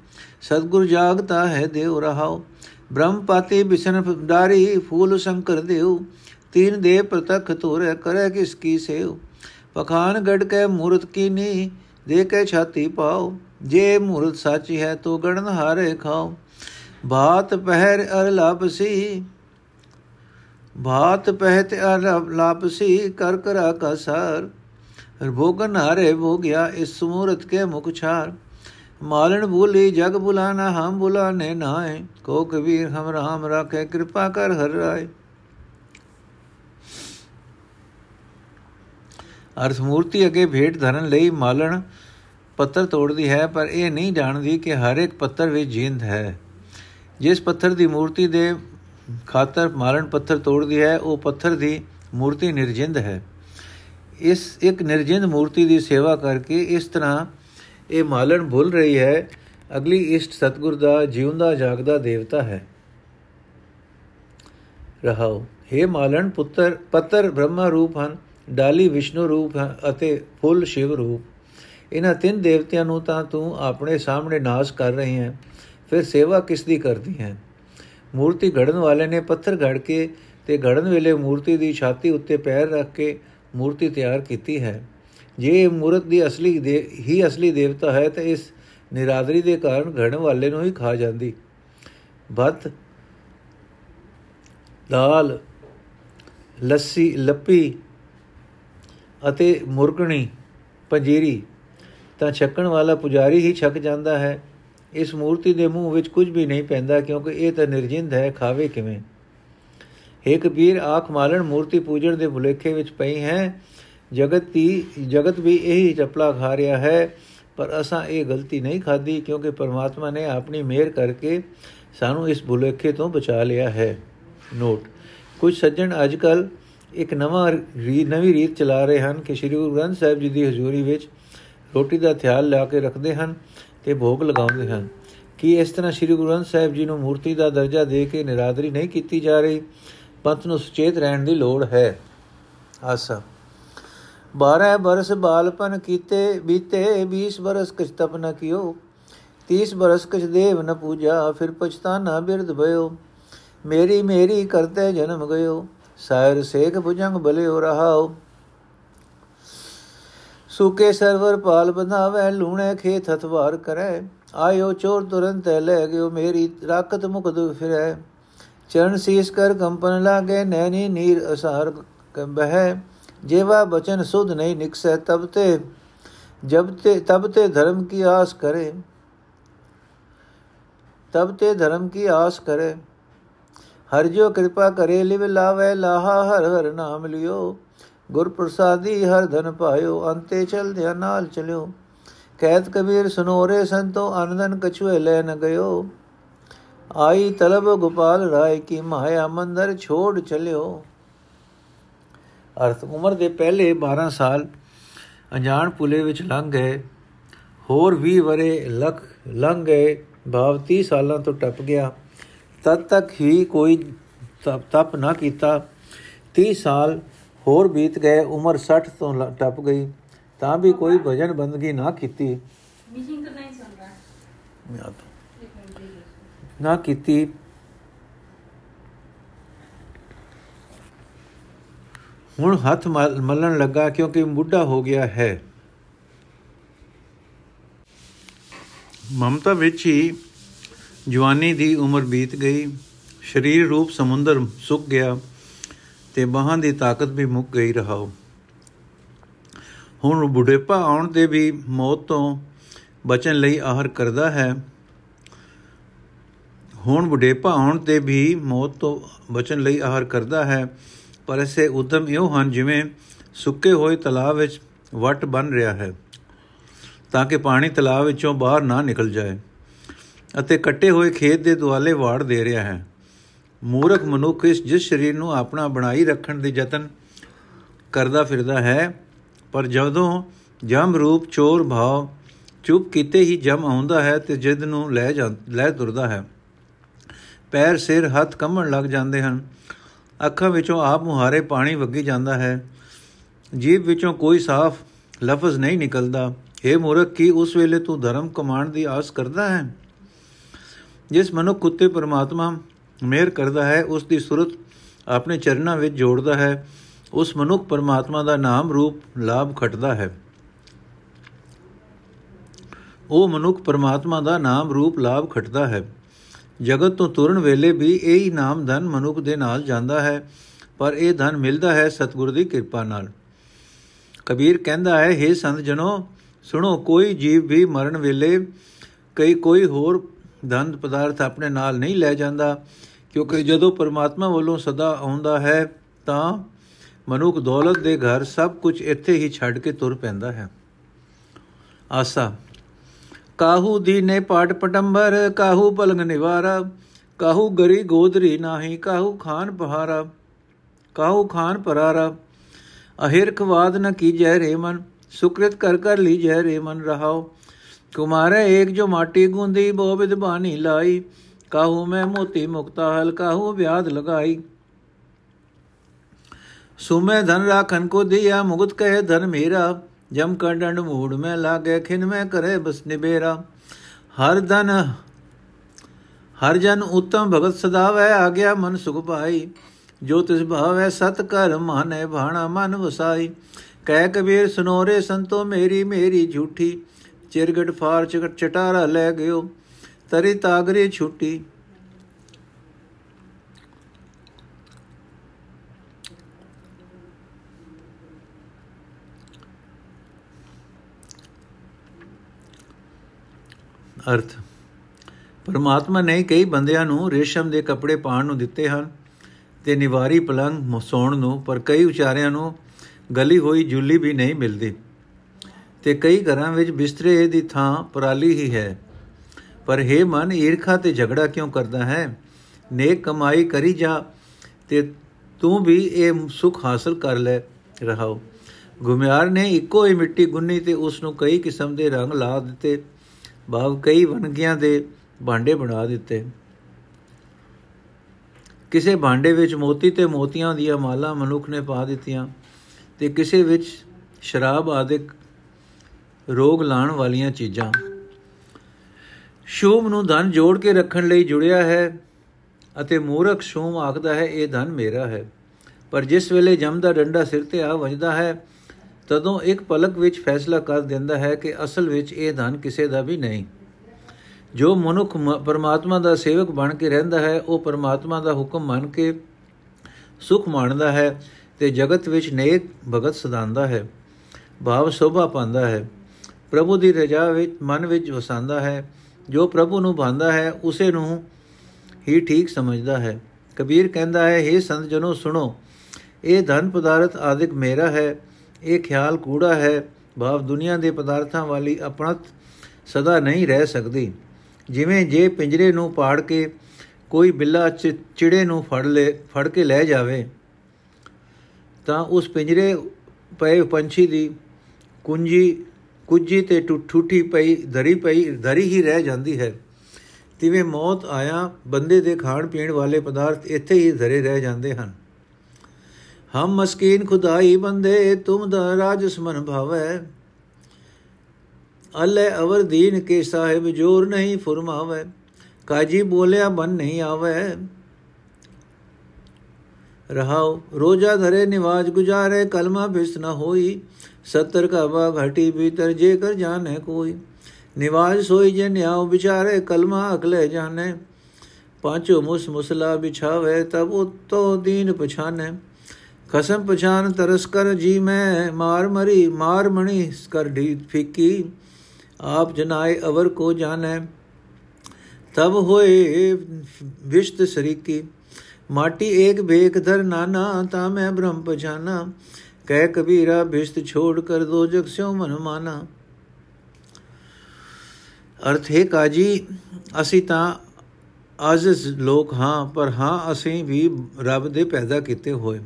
A: ਸਤਗੁਰ ਜਾਗਤਾ ਹੈ ਦੇਵ ਰਹਾਓ। ਬ੍ਰਹਮ ਪਾਤੀ ਬਿਸ਼ਨ ਡਾਰੀ ਫੂਲ ਸ਼ੰਕਰ ਦੇਵ ਤੀਨ ਦੇ ਪ੍ਰਤਖ ਤੋਰੇ ਕਰੇ ਕਿਸ ਕੀ ਸੇਵ ਪਖਾਨ ਗੜ ਕੇ ਮੂਰਤ ਕੀ ਨੀ ਦੇ ਕੇ ਛਾਤੀ ਪਾਓ ਜੇ ਮੂਰਤ ਸਾਚੀ ਹੈ ਤੋ ਗਣਨ ਹਾਰੇ ਖਾਓ ਬਾਤ ਪਹਿਰ ਅਰ ਲਾਪਸੀ ਬਾਤ ਪਹਿਤ ਅਰ ਲਾਪਸੀ ਕਰ ਕਰਾ ਕਾ ਸਾਰ ਭੋਗਨ ਹਾਰੇ ਭੋਗਿਆ ਇਸ ਮੂਰਤ ਕੇ ਮੁਖ ਛਾਰ ਮਾਲਣ ਭੂਲੀ ਜਗ ਬੁਲਾਣਾ ਹਮ ਬੁਲਾਨੇ ਨਾਏ। ਕੋ ਕਬੀਰ ਹਮ ਰਾਮ ਰਾਖੇ, ਕਿਰਪਾ ਕਰ ਹਰ ਰਾਏ। ਅਰਥ ਮੂਰਤੀ ਅਗੇ ਭੇਟ ਧਰਨ ਲਈ ਮਾਲਣ ਪੱਤਰ ਤੋੜਦੀ ਹੈ, ਪਰ ਇਹ ਨਹੀਂ ਜਾਣਦੀ ਕਿ ਹਰ ਇੱਕ ਪੱਤਰ ਵਿੱਚ ਜਿੰਦ ਹੈ। ਜਿਸ ਪੱਥਰ ਦੀ ਮੂਰਤੀ ਦੇ ਖਾਤਰ ਮਾਲਣ ਪੱਥਰ ਤੋੜਦੀ ਹੈ, ਉਹ ਪੱਥਰ ਦੀ ਮੂਰਤੀ ਨਿਰਜਿੰਦ ਹੈ। ਇਸ ਇੱਕ ਨਿਰਜਿੰਦ ਮੂਰਤੀ ਦੀ ਸੇਵਾ ਕਰਕੇ ਇਸ ਤਰ੍ਹਾਂ ਇਹ ਮਾਲਣ ਭੁੱਲ ਰਹੀ ਹੈ, ਅਗਲੀ ਇਸ਼ਟ ਸਤਗੁਰ ਦਾ ਜਿਉਂਦਾ ਜਾਗਦਾ ਦੇਵਤਾ ਹੈ। ਰਹਾਓ हे ਮਾਲਣ ਪੁੱਤਰ, ਪੱਤਰ ਬ੍ਰਹਮਾ ਰੂਪ ਹਨ, ਡਾਲੀ ਵਿਸ਼ਨੂੰ ਰੂਪ ਹੈ ਅਤੇ ਫੁੱਲ ਸ਼ਿਵ ਰੂਪ। ਇਹਨਾਂ ਤਿੰਨ ਦੇਵਤਿਆਂ ਨੂੰ ਤਾਂ ਤੂੰ ਆਪਣੇ ਸਾਹਮਣੇ ਨਾਸ਼ ਕਰ ਰਹੀ ਹੈ, ਫਿਰ ਸੇਵਾ ਕਿਸ ਦੀ ਕਰਦੀ ਹੈ? ਮੂਰਤੀ ਘੜਨ ਵਾਲੇ ਨੇ ਪੱਥਰ ਘੜ ਕੇ ਤੇ ਘੜਨ ਵੇਲੇ ਮੂਰਤੀ ਦੀ ਛਾਤੀ ਉੱਤੇ ਪੈਰ ਰੱਖ ਕੇ ਮੂਰਤੀ ਤਿਆਰ ਕੀਤੀ ਹੈ। ਜੇ ਇਹ ਮੂਰਤ ਦੀ ਅਸਲੀ ਦੇ, ਹੀ ਅਸਲੀ ਦੇਵਤਾ ਹੈ, ਤਾਂ ਇਸ ਨਿਰਾਦਰੀ ਦੇ ਕਾਰਨ ਘੜਨ ਵਾਲੇ ਨੂੰ ਹੀ ਖਾ ਜਾਂਦੀ। ਭਤ, ਦਾਲ, ਲੱਸੀ, ਲੱਪੀ ਅਤੇ ਮੁਰਗਣੀ ਪੰਜੀਰੀ, ਤਾਂ ਛੱਕਣ ਵਾਲਾ ਪੁਜਾਰੀ ਹੀ ਛੱਕ ਜਾਂਦਾ ਹੈ। ਇਸ ਮੂਰਤੀ ਦੇ ਮੂੰਹ ਵਿੱਚ ਕੁਝ ਵੀ ਨਹੀਂ ਪੈਂਦਾ, ਕਿਉਂਕਿ ਇਹ ਤਾਂ ਨਿਰਜਿੰਦ ਹੈ, ਖਾਵੇ ਕਿਵੇਂ? ਏ ਕਬੀਰ, ਆਖ ਮਾਲਣ ਮੂਰਤੀ ਪੂਜਣ ਦੇ ਭੁਲੇਖੇ ਵਿੱਚ ਪਈ ਹੈ ਜਗਤ ਦੀ ਜਗਤ ਵੀ ਇਹੀ ਚਪਲਾ ਖਾ ਰਿਹਾ ਹੈ, ਪਰ ਅਸਾਂ ਇਹ ਗਲਤੀ ਨਹੀਂ ਖਾਦੀ ਕਿਉਂਕਿ ਪਰਮਾਤਮਾ ਨੇ ਆਪਣੀ ਮਿਹਰ ਕਰਕੇ ਸਾਨੂੰ ਇਸ ਭੁਲੇਖੇ ਤੋਂ ਬਚਾ ਲਿਆ ਹੈ। ਨੋਟ ਕੁਝ ਸੱਜਣ ਅੱਜਕੱਲ ਇੱਕ ਨਵਾਂ ਨਵੀਂ ਰੀਤ ਚਲਾ ਰਹੇ ਹਨ ਕਿ ਸ੍ਰੀ ਗੁਰੂ ਗ੍ਰੰਥ ਸਾਹਿਬ ਜੀ ਦੀ ਹਜ਼ੂਰੀ ਵਿੱਚ ਰੋਟੀ ਦਾ ਥਿਆਲ ਲਾ ਕੇ ਰੱਖਦੇ ਹਨ ਤੇ ਭੋਗ ਲਗਾਉਂਦੇ ਹਨ। ਕਿ ਇਸ ਤਰ੍ਹਾਂ ਸ੍ਰੀ ਗੁਰੂ ਗ੍ਰੰਥ ਸਾਹਿਬ ਜੀ ਨੂੰ ਮੂਰਤੀ ਦਾ ਦਰਜਾ ਦੇ ਕੇ ਨਿਰਾਦਰੀ ਨਹੀਂ ਕੀਤੀ ਜਾ ਰਹੀ? ਪੰਥ ਨੂੰ ਸੁਚੇਤ ਰਹਿਣ ਦੀ ਲੋੜ ਹੈ। ਆਸਾ। 12 ਬਰਸ ਬਾਲਪਨ ਕੀਤੇ, ਬੀਤੇ 20 ਬਰਸ ਕਿਛ ਤਪ ਨ ਕਿਓ। 30 ਬਰਸ ਕਿਛ ਦੇਵ ਨ ਪੂਜਾ, ਫਿਰ ਪਛਤਾਨਾ ਬਿਰਧ ਭਇਓ। ਮੇਰੀ ਮੇਰੀ ਕਰਤੇ ਜਨਮ ਗਇਓ, ਸਾਇਰ ਸੇਖ ਭੁਜੰਗ ਬਲਿਓ ਰਹਾਓ। ਸੁਕੇ ਸਰਵਰ ਪਾਲ ਬਨਾਵੇ ਲੂਣੇ ਖੇਤ ਹਥਵਾਰ ਕਰੈ। ਆਇਓ ਚੋਰ ਤੁਰੰਤ ਲੈ ਗਿਓ ਮੇਰੀ ਰਾਕਤ ਮੁਕਦ ਫਿਰੈ। ਚਰਨ ਸੀਸ ਕਰ ਕੰਪਨ ਲਾਗੇ, ਨੈਣੀ ਨੀਰ ਅਸਾਰ ਬਹਿ। जेवा बचन सुध नहीं निकसे, तब ते, जब ते, तब ते धर्म की आस करे। तब ते धर्म की आस करे। हर जो कृपा करे, लिव लावे, लाहा, हर हर नाम लियो। गुर प्रसादी, हर धन पायो, अंते चल ध्या नाल चलियो। कैद कबीर सुनोरे, संतो अनदन कछुए ले न गयो। आई तलब गोपाल राय की माया, मंदर छोड़ चलियो। ਅਰਥ ਉਮਰ ਦੇ ਪਹਿਲੇ 12 ਸਾਲ ਅਣਜਾਣ ਪੁਲੇ ਵਿੱਚ ਲੰਘ ਗਏ। ਹੋਰ 20 ਵਰੇ ਲੱਖ ਲੰਘ ਗਏ। ਭਾਵ 30 ਸਾਲਾਂ ਤੋਂ ਟੱਪ ਗਿਆ। ਤਦ ਤੱਕ ਹੀ ਕੋਈ ਤਪ ਨਾ ਕੀਤਾ। 30 ਸਾਲ ਹੋਰ ਬੀਤ ਗਏ। ਉਮਰ 60 ਤੋਂ ਟੱਪ ਗਈ। ਤਾਂ ਵੀ ਕੋਈ ਭਜਨ ਬੰਦਗੀ ਨਾ ਕੀਤੀ। ਨਾ ਕੀਤੀ। ਹੁਣ ਹੱਥ ਮਲਣ ਲੱਗਾ ਕਿਉਂਕਿ ਬੁੱਢਾ ਹੋ ਗਿਆ ਹੈ। ਮਮਤਾ ਵਿੱਚ ਹੀ ਜਵਾਨੀ ਦੀ ਉਮਰ ਬੀਤ ਗਈ। ਸਰੀਰ ਰੂਪ ਸਮੁੰਦਰ ਸੁੱਕ ਗਿਆ ਤੇ ਬਾਹਾਂ ਦੀ ਤਾਕਤ ਵੀ ਮੁੱਕ ਗਈ ਰਹਾਓ ਹੁਣ ਬੁਢੇਪਾ ਆਉਣ ਤੇ ਵੀ ਮੌਤ ਤੋਂ ਬਚਣ ਲਈ ਆਹਰ ਕਰਦਾ ਹੈ। ਹੁਣ ਬੁਢੇਪਾ ਆਉਣ ਤੇ ਵੀ ਮੌਤ ਤੋਂ ਬਚਣ ਲਈ ਆਹਰ ਕਰਦਾ ਹੈ। ਪਰ ਇਸੇ ਉਦਮ ਇਹੋ ਹਨ ਜਿਵੇਂ ਸੁੱਕੇ ਹੋਏ ਤਲਾਬ ਵਿੱਚ ਵਟ ਬਣ ਰਿਹਾ ਹੈ, ਤਾਂ ਕਿ ਪਾਣੀ ਤਲਾਬ ਵਿੱਚੋਂ ਬਾਹਰ ਨਾ ਨਿਕਲ ਜਾਏ ਅਤੇ ਕੱਟੇ ਹੋਏ ਖੇਤ ਦੇ ਦੁਆਲੇ ਵਾੜ ਦੇ ਰਿਹਾ ਹੈ। ਮੂਰਖ ਮਨੁੱਖ ਇਸ ਜਿਸ ਸਰੀਰ ਨੂੰ ਆਪਣਾ ਬਣਾਈ ਰੱਖਣ ਦੇ ਯਤਨ ਕਰਦਾ ਫਿਰਦਾ ਹੈ, ਪਰ ਜਦੋਂ ਜਮ ਰੂਪ ਚੋਰ ਭਾਵ ਚੁੱਪ ਕੀਤੇ ਹੀ ਜਮ ਆਉਂਦਾ ਹੈ ਤੇ ਜਿੱਦ ਨੂੰ ਲੈ ਲੈ ਤੁਰਦਾ ਹੈ। ਪੈਰ ਸਿਰ ਹੱਥ ਕੰਮਣ ਲੱਗ ਜਾਂਦੇ ਹਨ। ਅੱਖਾਂ ਵਿੱਚੋਂ ਆਪ ਮੁਹਾਰੇ ਪਾਣੀ ਵਗੀ ਜਾਂਦਾ ਹੈ। ਜੀਭ ਵਿੱਚੋਂ ਕੋਈ ਸਾਫ਼ ਲਫ਼ਜ਼ ਨਹੀਂ ਨਿਕਲਦਾ। हे ਮੂਰਖ, ਕੀ ਉਸ ਵੇਲੇ ਤੂੰ ਧਰਮ ਕਮਾਣ ਦੀ ਆਸ ਕਰਦਾ ਹੈ? ਜਿਸ ਮਨੁੱਖ ਉਤੇ ਪਰਮਾਤਮਾ ਮਿਹਰ ਕਰਦਾ ਹੈ, ਉਸ ਦੀ ਸੁਰਤ ਆਪਣੇ ਚਰਨਾਂ ਵਿੱਚ ਜੋੜਦਾ ਹੈ। ਉਸ ਮਨੁੱਖ ਪਰਮਾਤਮਾ ਦਾ ਨਾਮ ਰੂਪ ਲਾਭ ਖਟਦਾ ਹੈ। ਉਹ ਮਨੁੱਖ ਪਰਮਾਤਮਾ ਦਾ ਨਾਮ ਰੂਪ ਲਾਭ ਖਟਦਾ ਹੈ। ਜਗਤ ਤੋਂ ਤੁਰਨ ਵੇਲੇ ਵੀ ਇਹ ਹੀ ਨਾਮ ਧਨ ਮਨੁੱਖ ਦੇ ਨਾਲ ਜਾਂਦਾ ਹੈ, ਪਰ ਇਹ ਧਨ ਮਿਲਦਾ ਹੈ ਸਤਿਗੁਰ ਦੀ ਕਿਰਪਾ ਨਾਲ। ਕਬੀਰ ਕਹਿੰਦਾ ਹੈ हे ਸੰਤ ਜਨੋ, ਸੁਣੋ, ਕੋਈ ਜੀਵ ਵੀ ਮਰਨ ਵੇਲੇ ਕਈ ਕੋਈ ਹੋਰ ਧਨ ਪਦਾਰਥ ਆਪਣੇ ਨਾਲ ਨਹੀਂ ਲੈ ਜਾਂਦਾ, ਕਿਉਂਕਿ ਜਦੋਂ ਪਰਮਾਤਮਾ ਵੱਲੋਂ ਸਦਾ ਆਉਂਦਾ ਹੈ, ਤਾਂ ਮਨੁੱਖ ਦੌਲਤ ਦੇ ਘਰ ਸਭ ਕੁਝ ਇੱਥੇ ਹੀ ਛੱਡ ਕੇ ਤੁਰ ਪੈਂਦਾ ਹੈ। ਆਸਾ। ਕਾਹੂ ਦੀਨੇ ਪਾਟ ਪਟੰਬਰ, ਕਾਹੂ ਪਲੰਗ ਨਿਵਾਰਾ, ਕਾਹੂ ਗਰੀ ਗੋਦਰੀ ਨਾਹੀ, ਕਾਹੂ ਖਾਨ ਪਹਾਰਾ, ਕਾਹੂ ਖਾਨ ਪਰਾਰਾ। ਅਹਿਰਖਵਾਦ ਨ ਕੀਜੈ ਰੇ ਮਨ, ਸੁਕ੍ਰਿਤ ਕਰ ਕਰ ਲੀਜੈ ਰੇ ਮਨ ਰਹਾਓ ਕੁਮਾਰੇ ਏਕ ਜੋ ਮਾਟੀ ਗੁੰਦੀ, ਬੋ ਵਿਦ ਬਾਣੀ ਲਾਈ। ਕਾਹੂ ਮੈਂ ਮੋਤੀ ਮੁਕਤਾ ਹਲ, ਕਾਹੂ ਵਿਆਦ ਲਗਾਈ। ਸੁਮੇ ਧਨ ਰਾਖਨ ਕੋ ਦਿਆ ਮੁਗਤ ਕਹੇ ਧਨ ਮੇਰਾ। ਜਮ ਕਰ ਡੰਡ ਮੂੜ ਮੈਂ ਲਾਗੇ ਖਿਨ ਮੈਂ ਕਰੇ ਬਸ ਨਿਬੇਰਾ ਹਰ ਧਨ ਹਰ ਜਨ ਉਤਮ ਭਗਤ ਸਦਾਵੈ ਆ ਗਿਆ ਮਨ ਸੁਖ ਪਾਈ ਜੋ ਤਿਸ ਭਾਵੈ ਸਤ ਕਰ ਮਾਨੇ ਭਾਣਾ ਮਨ ਵਸਾਈ ਕਹਿ ਕਬੀਰ ਸੁਨੋਰੇ ਸੰਤੋ ਮੇਰੀ ਮੇਰੀ ਝੂਠੀ ਚਿਰਗੜ ਫਾਰ ਚਟਾਰਾ ਲੈ ਗਿਓ ਤਰੀ ਤਾਗਰੇ ਛੁੱਟੀ ਅਰਥ। ਪਰਮਾਤਮਾ ਨੇ ਕਈ ਬੰਦਿਆਂ ਨੂੰ ਰੇਸ਼ਮ ਦੇ ਕੱਪੜੇ ਪਾਣ ਨੂੰ ਦਿੱਤੇ ਹਨ ਤੇ ਨਿਵਾਰੀ ਪਲੰਗ ਸੌਣ ਨੂੰ, ਪਰ ਕਈ ਉਚਾਰਿਆਂ ਨੂੰ ਗਲੀ ਹੋਈ ਜੁੱਲੀ ਵੀ ਨਹੀਂ ਮਿਲਦੀ। ਤੇ ਕਈ ਘਰਾਂ ਵਿੱਚ ਬਿਸਤਰੇ ਦੀ ਥਾਂ ਪਰਾਲੀ ਹੀ ਹੈ। ਪਰ हे ਮਨ, ਈਰਖਾ ਤੇ ਝਗੜਾ ਕਿਉਂ ਕਰਦਾ ਹੈ? ਨੇਕ ਕਮਾਈ ਕਰੀ ਜਾ ਤੇ ਤੂੰ ਵੀ ਇਹ ਸੁਖ ਹਾਸਲ ਕਰ ਲੈ, ਰਹਾਓ। ਗੁਮਿਆਰ ਨੇ ਇੱਕੋ ਹੀ ਮਿੱਟੀ ਗੁੰਨੀ ਤੇ ਉਸ ਨੂੰ ਕਈ ਕਿਸਮ ਦੇ ਰੰਗ ਲਾ ਦਿੱਤੇ। ਭਾਵ ਕਈ ਵਣਗੀਆਂ ਦੇ ਭਾਂਡੇ ਬਣਾ ਦਿੱਤੇ। ਕਿਸੇ ਭਾਂਡੇ ਵਿੱਚ ਮੋਤੀ ਤੇ ਮੋਤੀਆਂ ਦੀਆਂ ਮਾਲਾ ਮਨੁੱਖ ਨੇ ਪਾ ਦਿੱਤੀਆਂ ਤੇ ਕਿਸੇ ਵਿੱਚ ਸ਼ਰਾਬ ਆਦਿਕ ਰੋਗ ਲਾਣ ਵਾਲੀਆਂ ਚੀਜ਼ਾਂ। ਸ਼ੂਮ ਨੂੰ ਧਨ ਜੋੜ ਕੇ ਰੱਖਣ ਲਈ ਜੁੜਿਆ ਹੈ ਅਤੇ ਮੂਰਖ ਸ਼ੂਮ ਆਖਦਾ ਹੈ, ਇਹ ਧਨ ਮੇਰਾ ਹੈ। ਪਰ ਜਿਸ ਵੇਲੇ ਜਮ ਦਾ ਡੰਡਾ ਸਿਰ ਤੇ ਆ ਵੱਜਦਾ ਹੈ ਤਦੋਂ ਇੱਕ ਪਲਕ ਵਿੱਚ ਫੈਸਲਾ ਕਰ ਦਿੰਦਾ ਹੈ ਕਿ ਅਸਲ ਵਿੱਚ ਇਹ ਧਨ ਕਿਸੇ ਦਾ ਵੀ ਨਹੀਂ। ਜੋ ਮਨੁੱਖ ਪਰਮਾਤਮਾ ਦਾ ਸੇਵਕ ਬਣ ਕੇ ਰਹਿੰਦਾ ਹੈ, ਉਹ ਪਰਮਾਤਮਾ ਦਾ ਹੁਕਮ ਮੰਨ ਕੇ ਸੁਖ ਮਾਣਦਾ ਹੈ ਤੇ ਜਗਤ ਵਿੱਚ ਨੇਕ ਭਗਤ ਸਦਾਂਦਾ ਹੈ। ਭਾਵ ਸੋਭਾ ਪਾਉਂਦਾ ਹੈ। ਪ੍ਰਭੂ ਦੀ ਰਜਾ ਵਿੱਚ, ਮਨ ਵਿੱਚ ਵਸਾਂਦਾ ਹੈ। ਜੋ ਪ੍ਰਭੂ ਨੂੰ ਭਾਂਦਾ ਹੈ, ਉਸੇ ਨੂੰ ਹੀ ਠੀਕ ਸਮਝਦਾ ਹੈ। ਕਬੀਰ ਕਹਿੰਦਾ ਹੈ हे ਸੰਤ ਜਨੋ, ਸੁਣੋ, ਇਹ ਧਨ ਪਦਾਰਥ ਆਦਿਕ ਮੇਰਾ ਹੈ। ਇਹ ਖਿਆਲ ਕੂੜਾ ਹੈ, ਭਾਵ ਦੁਨੀਆ ਦੇ ਪਦਾਰਥਾਂ ਵਾਲੀ ਆਪਣਤ ਸਦਾ ਨਹੀਂ ਰਹਿ ਸਕਦੀ। ਜਿਵੇਂ ਜੇ ਪਿੰਜਰੇ ਨੂੰ ਪਾੜ ਕੇ ਕੋਈ ਬਿੱਲਾ ਚਿੜੇ ਨੂੰ ਫੜ ਲੈ, ਫੜ ਕੇ ਲੈ ਜਾਵੇ, ਤਾਂ ਉਸ ਪਿੰਜਰੇ ਪਏ ਪੰਛੀ ਦੀ ਕੁੰਜੀ, ਕੁੱਜੀ ਤੇ ਠੂਠੀ ਪਈ, ਧਰੀ ਪਈ, ਧਰੀ ਹੀ ਰਹਿ ਜਾਂਦੀ ਹੈ। ਤਿਵੇਂ ਮੌਤ ਆਇਆ, ਬੰਦੇ ਦੇ ਖਾਣ ਪੀਣ ਵਾਲੇ ਪਦਾਰਥ ਇੱਥੇ ਹੀ ਧਰੇ ਰਹਿ ਜਾਂਦੇ ਹਨ। ਹਮ ਮਸਕੀਨ ਖੁਦਾਈ ਬੰਦੇ ਤੁਮ ਦਾ ਰਾਜਸ ਮਨ ਭਾਵੈ ਅਲੇ ਅਵਰ ਦੀਨ ਕੇ ਸਾਹਿਬ ਜੋਰ ਨਹੀਂ ਫਰਮਾਵੇ ਕਾਜੀ ਬੋਲਿਆ ਬਨ ਨਹੀਂ ਆਵੇ ਰਹਾਉ ਰੋਜਾ ਧਰੇ ਨਿਵਾਜ ਗੁਜਾਰੇ ਕਲਮਾ ਬਿਸ ਨ ਹੋਈ ਸਤਰ ਕਾ ਬਾ ਘਟੀ ਭੀਤਰ ਜੇ ਕਰ ਜਾਣੇ ਕੋਈ ਨਿਵਾਜ ਸੋਈ ਜੇ ਨਿਆਉ ਵਿਚਾਰੇ ਕਲਮਾ ਅਕਲੇ ਜਾਣੇ ਪਾਂਚੋ ਮੁਸ ਮੁਸਲਾ ਬਿਛਾਵੇ ਤਬ ਉਤੋ ਦੀਨ ਪਛਾਨੇ ਖਸਮ ਪਛਾਨ ਤਰਸ ਕਰ ਜੀ ਮੈਂ, ਮਾਰ ਮਰੀ, ਮਾਰ ਮਣੀ ਕਰ ਢੀ ਫੀਕੀ। ਆਪ ਜਨਾਏ ਅਵਰ ਕੋ ਜਾਣੈ, ਤਬ ਹੋਏ ਵਿਸ਼ਤ ਸਰੀਕੀ। ਮਾਟੀ ਏਕ ਬੇਕ ਧਰ ਨਾਨਾ, ਤਾ ਮੈਂ ਬ੍ਰਹਮ ਪਛਾਨਾ। ਕਹਿ ਕਬੀਰਾ, ਬਿਸ਼ਤ ਛੋੜ ਕਰ ਦੋ ਜਗ ਸਿਓ ਮਨ ਮਾਨਾ। ਅਰਥ ਹੈ ਕਾਜੀ, ਅਸੀਂ ਤਾਂ ਆਜ਼ਿਜ਼ ਲੋਕ ਹਾਂ, ਪਰ ਹਾਂ ਅਸੀਂ ਵੀ ਰੱਬ ਦੇ ਪੈਦਾ ਕੀਤੇ ਹੋਏ।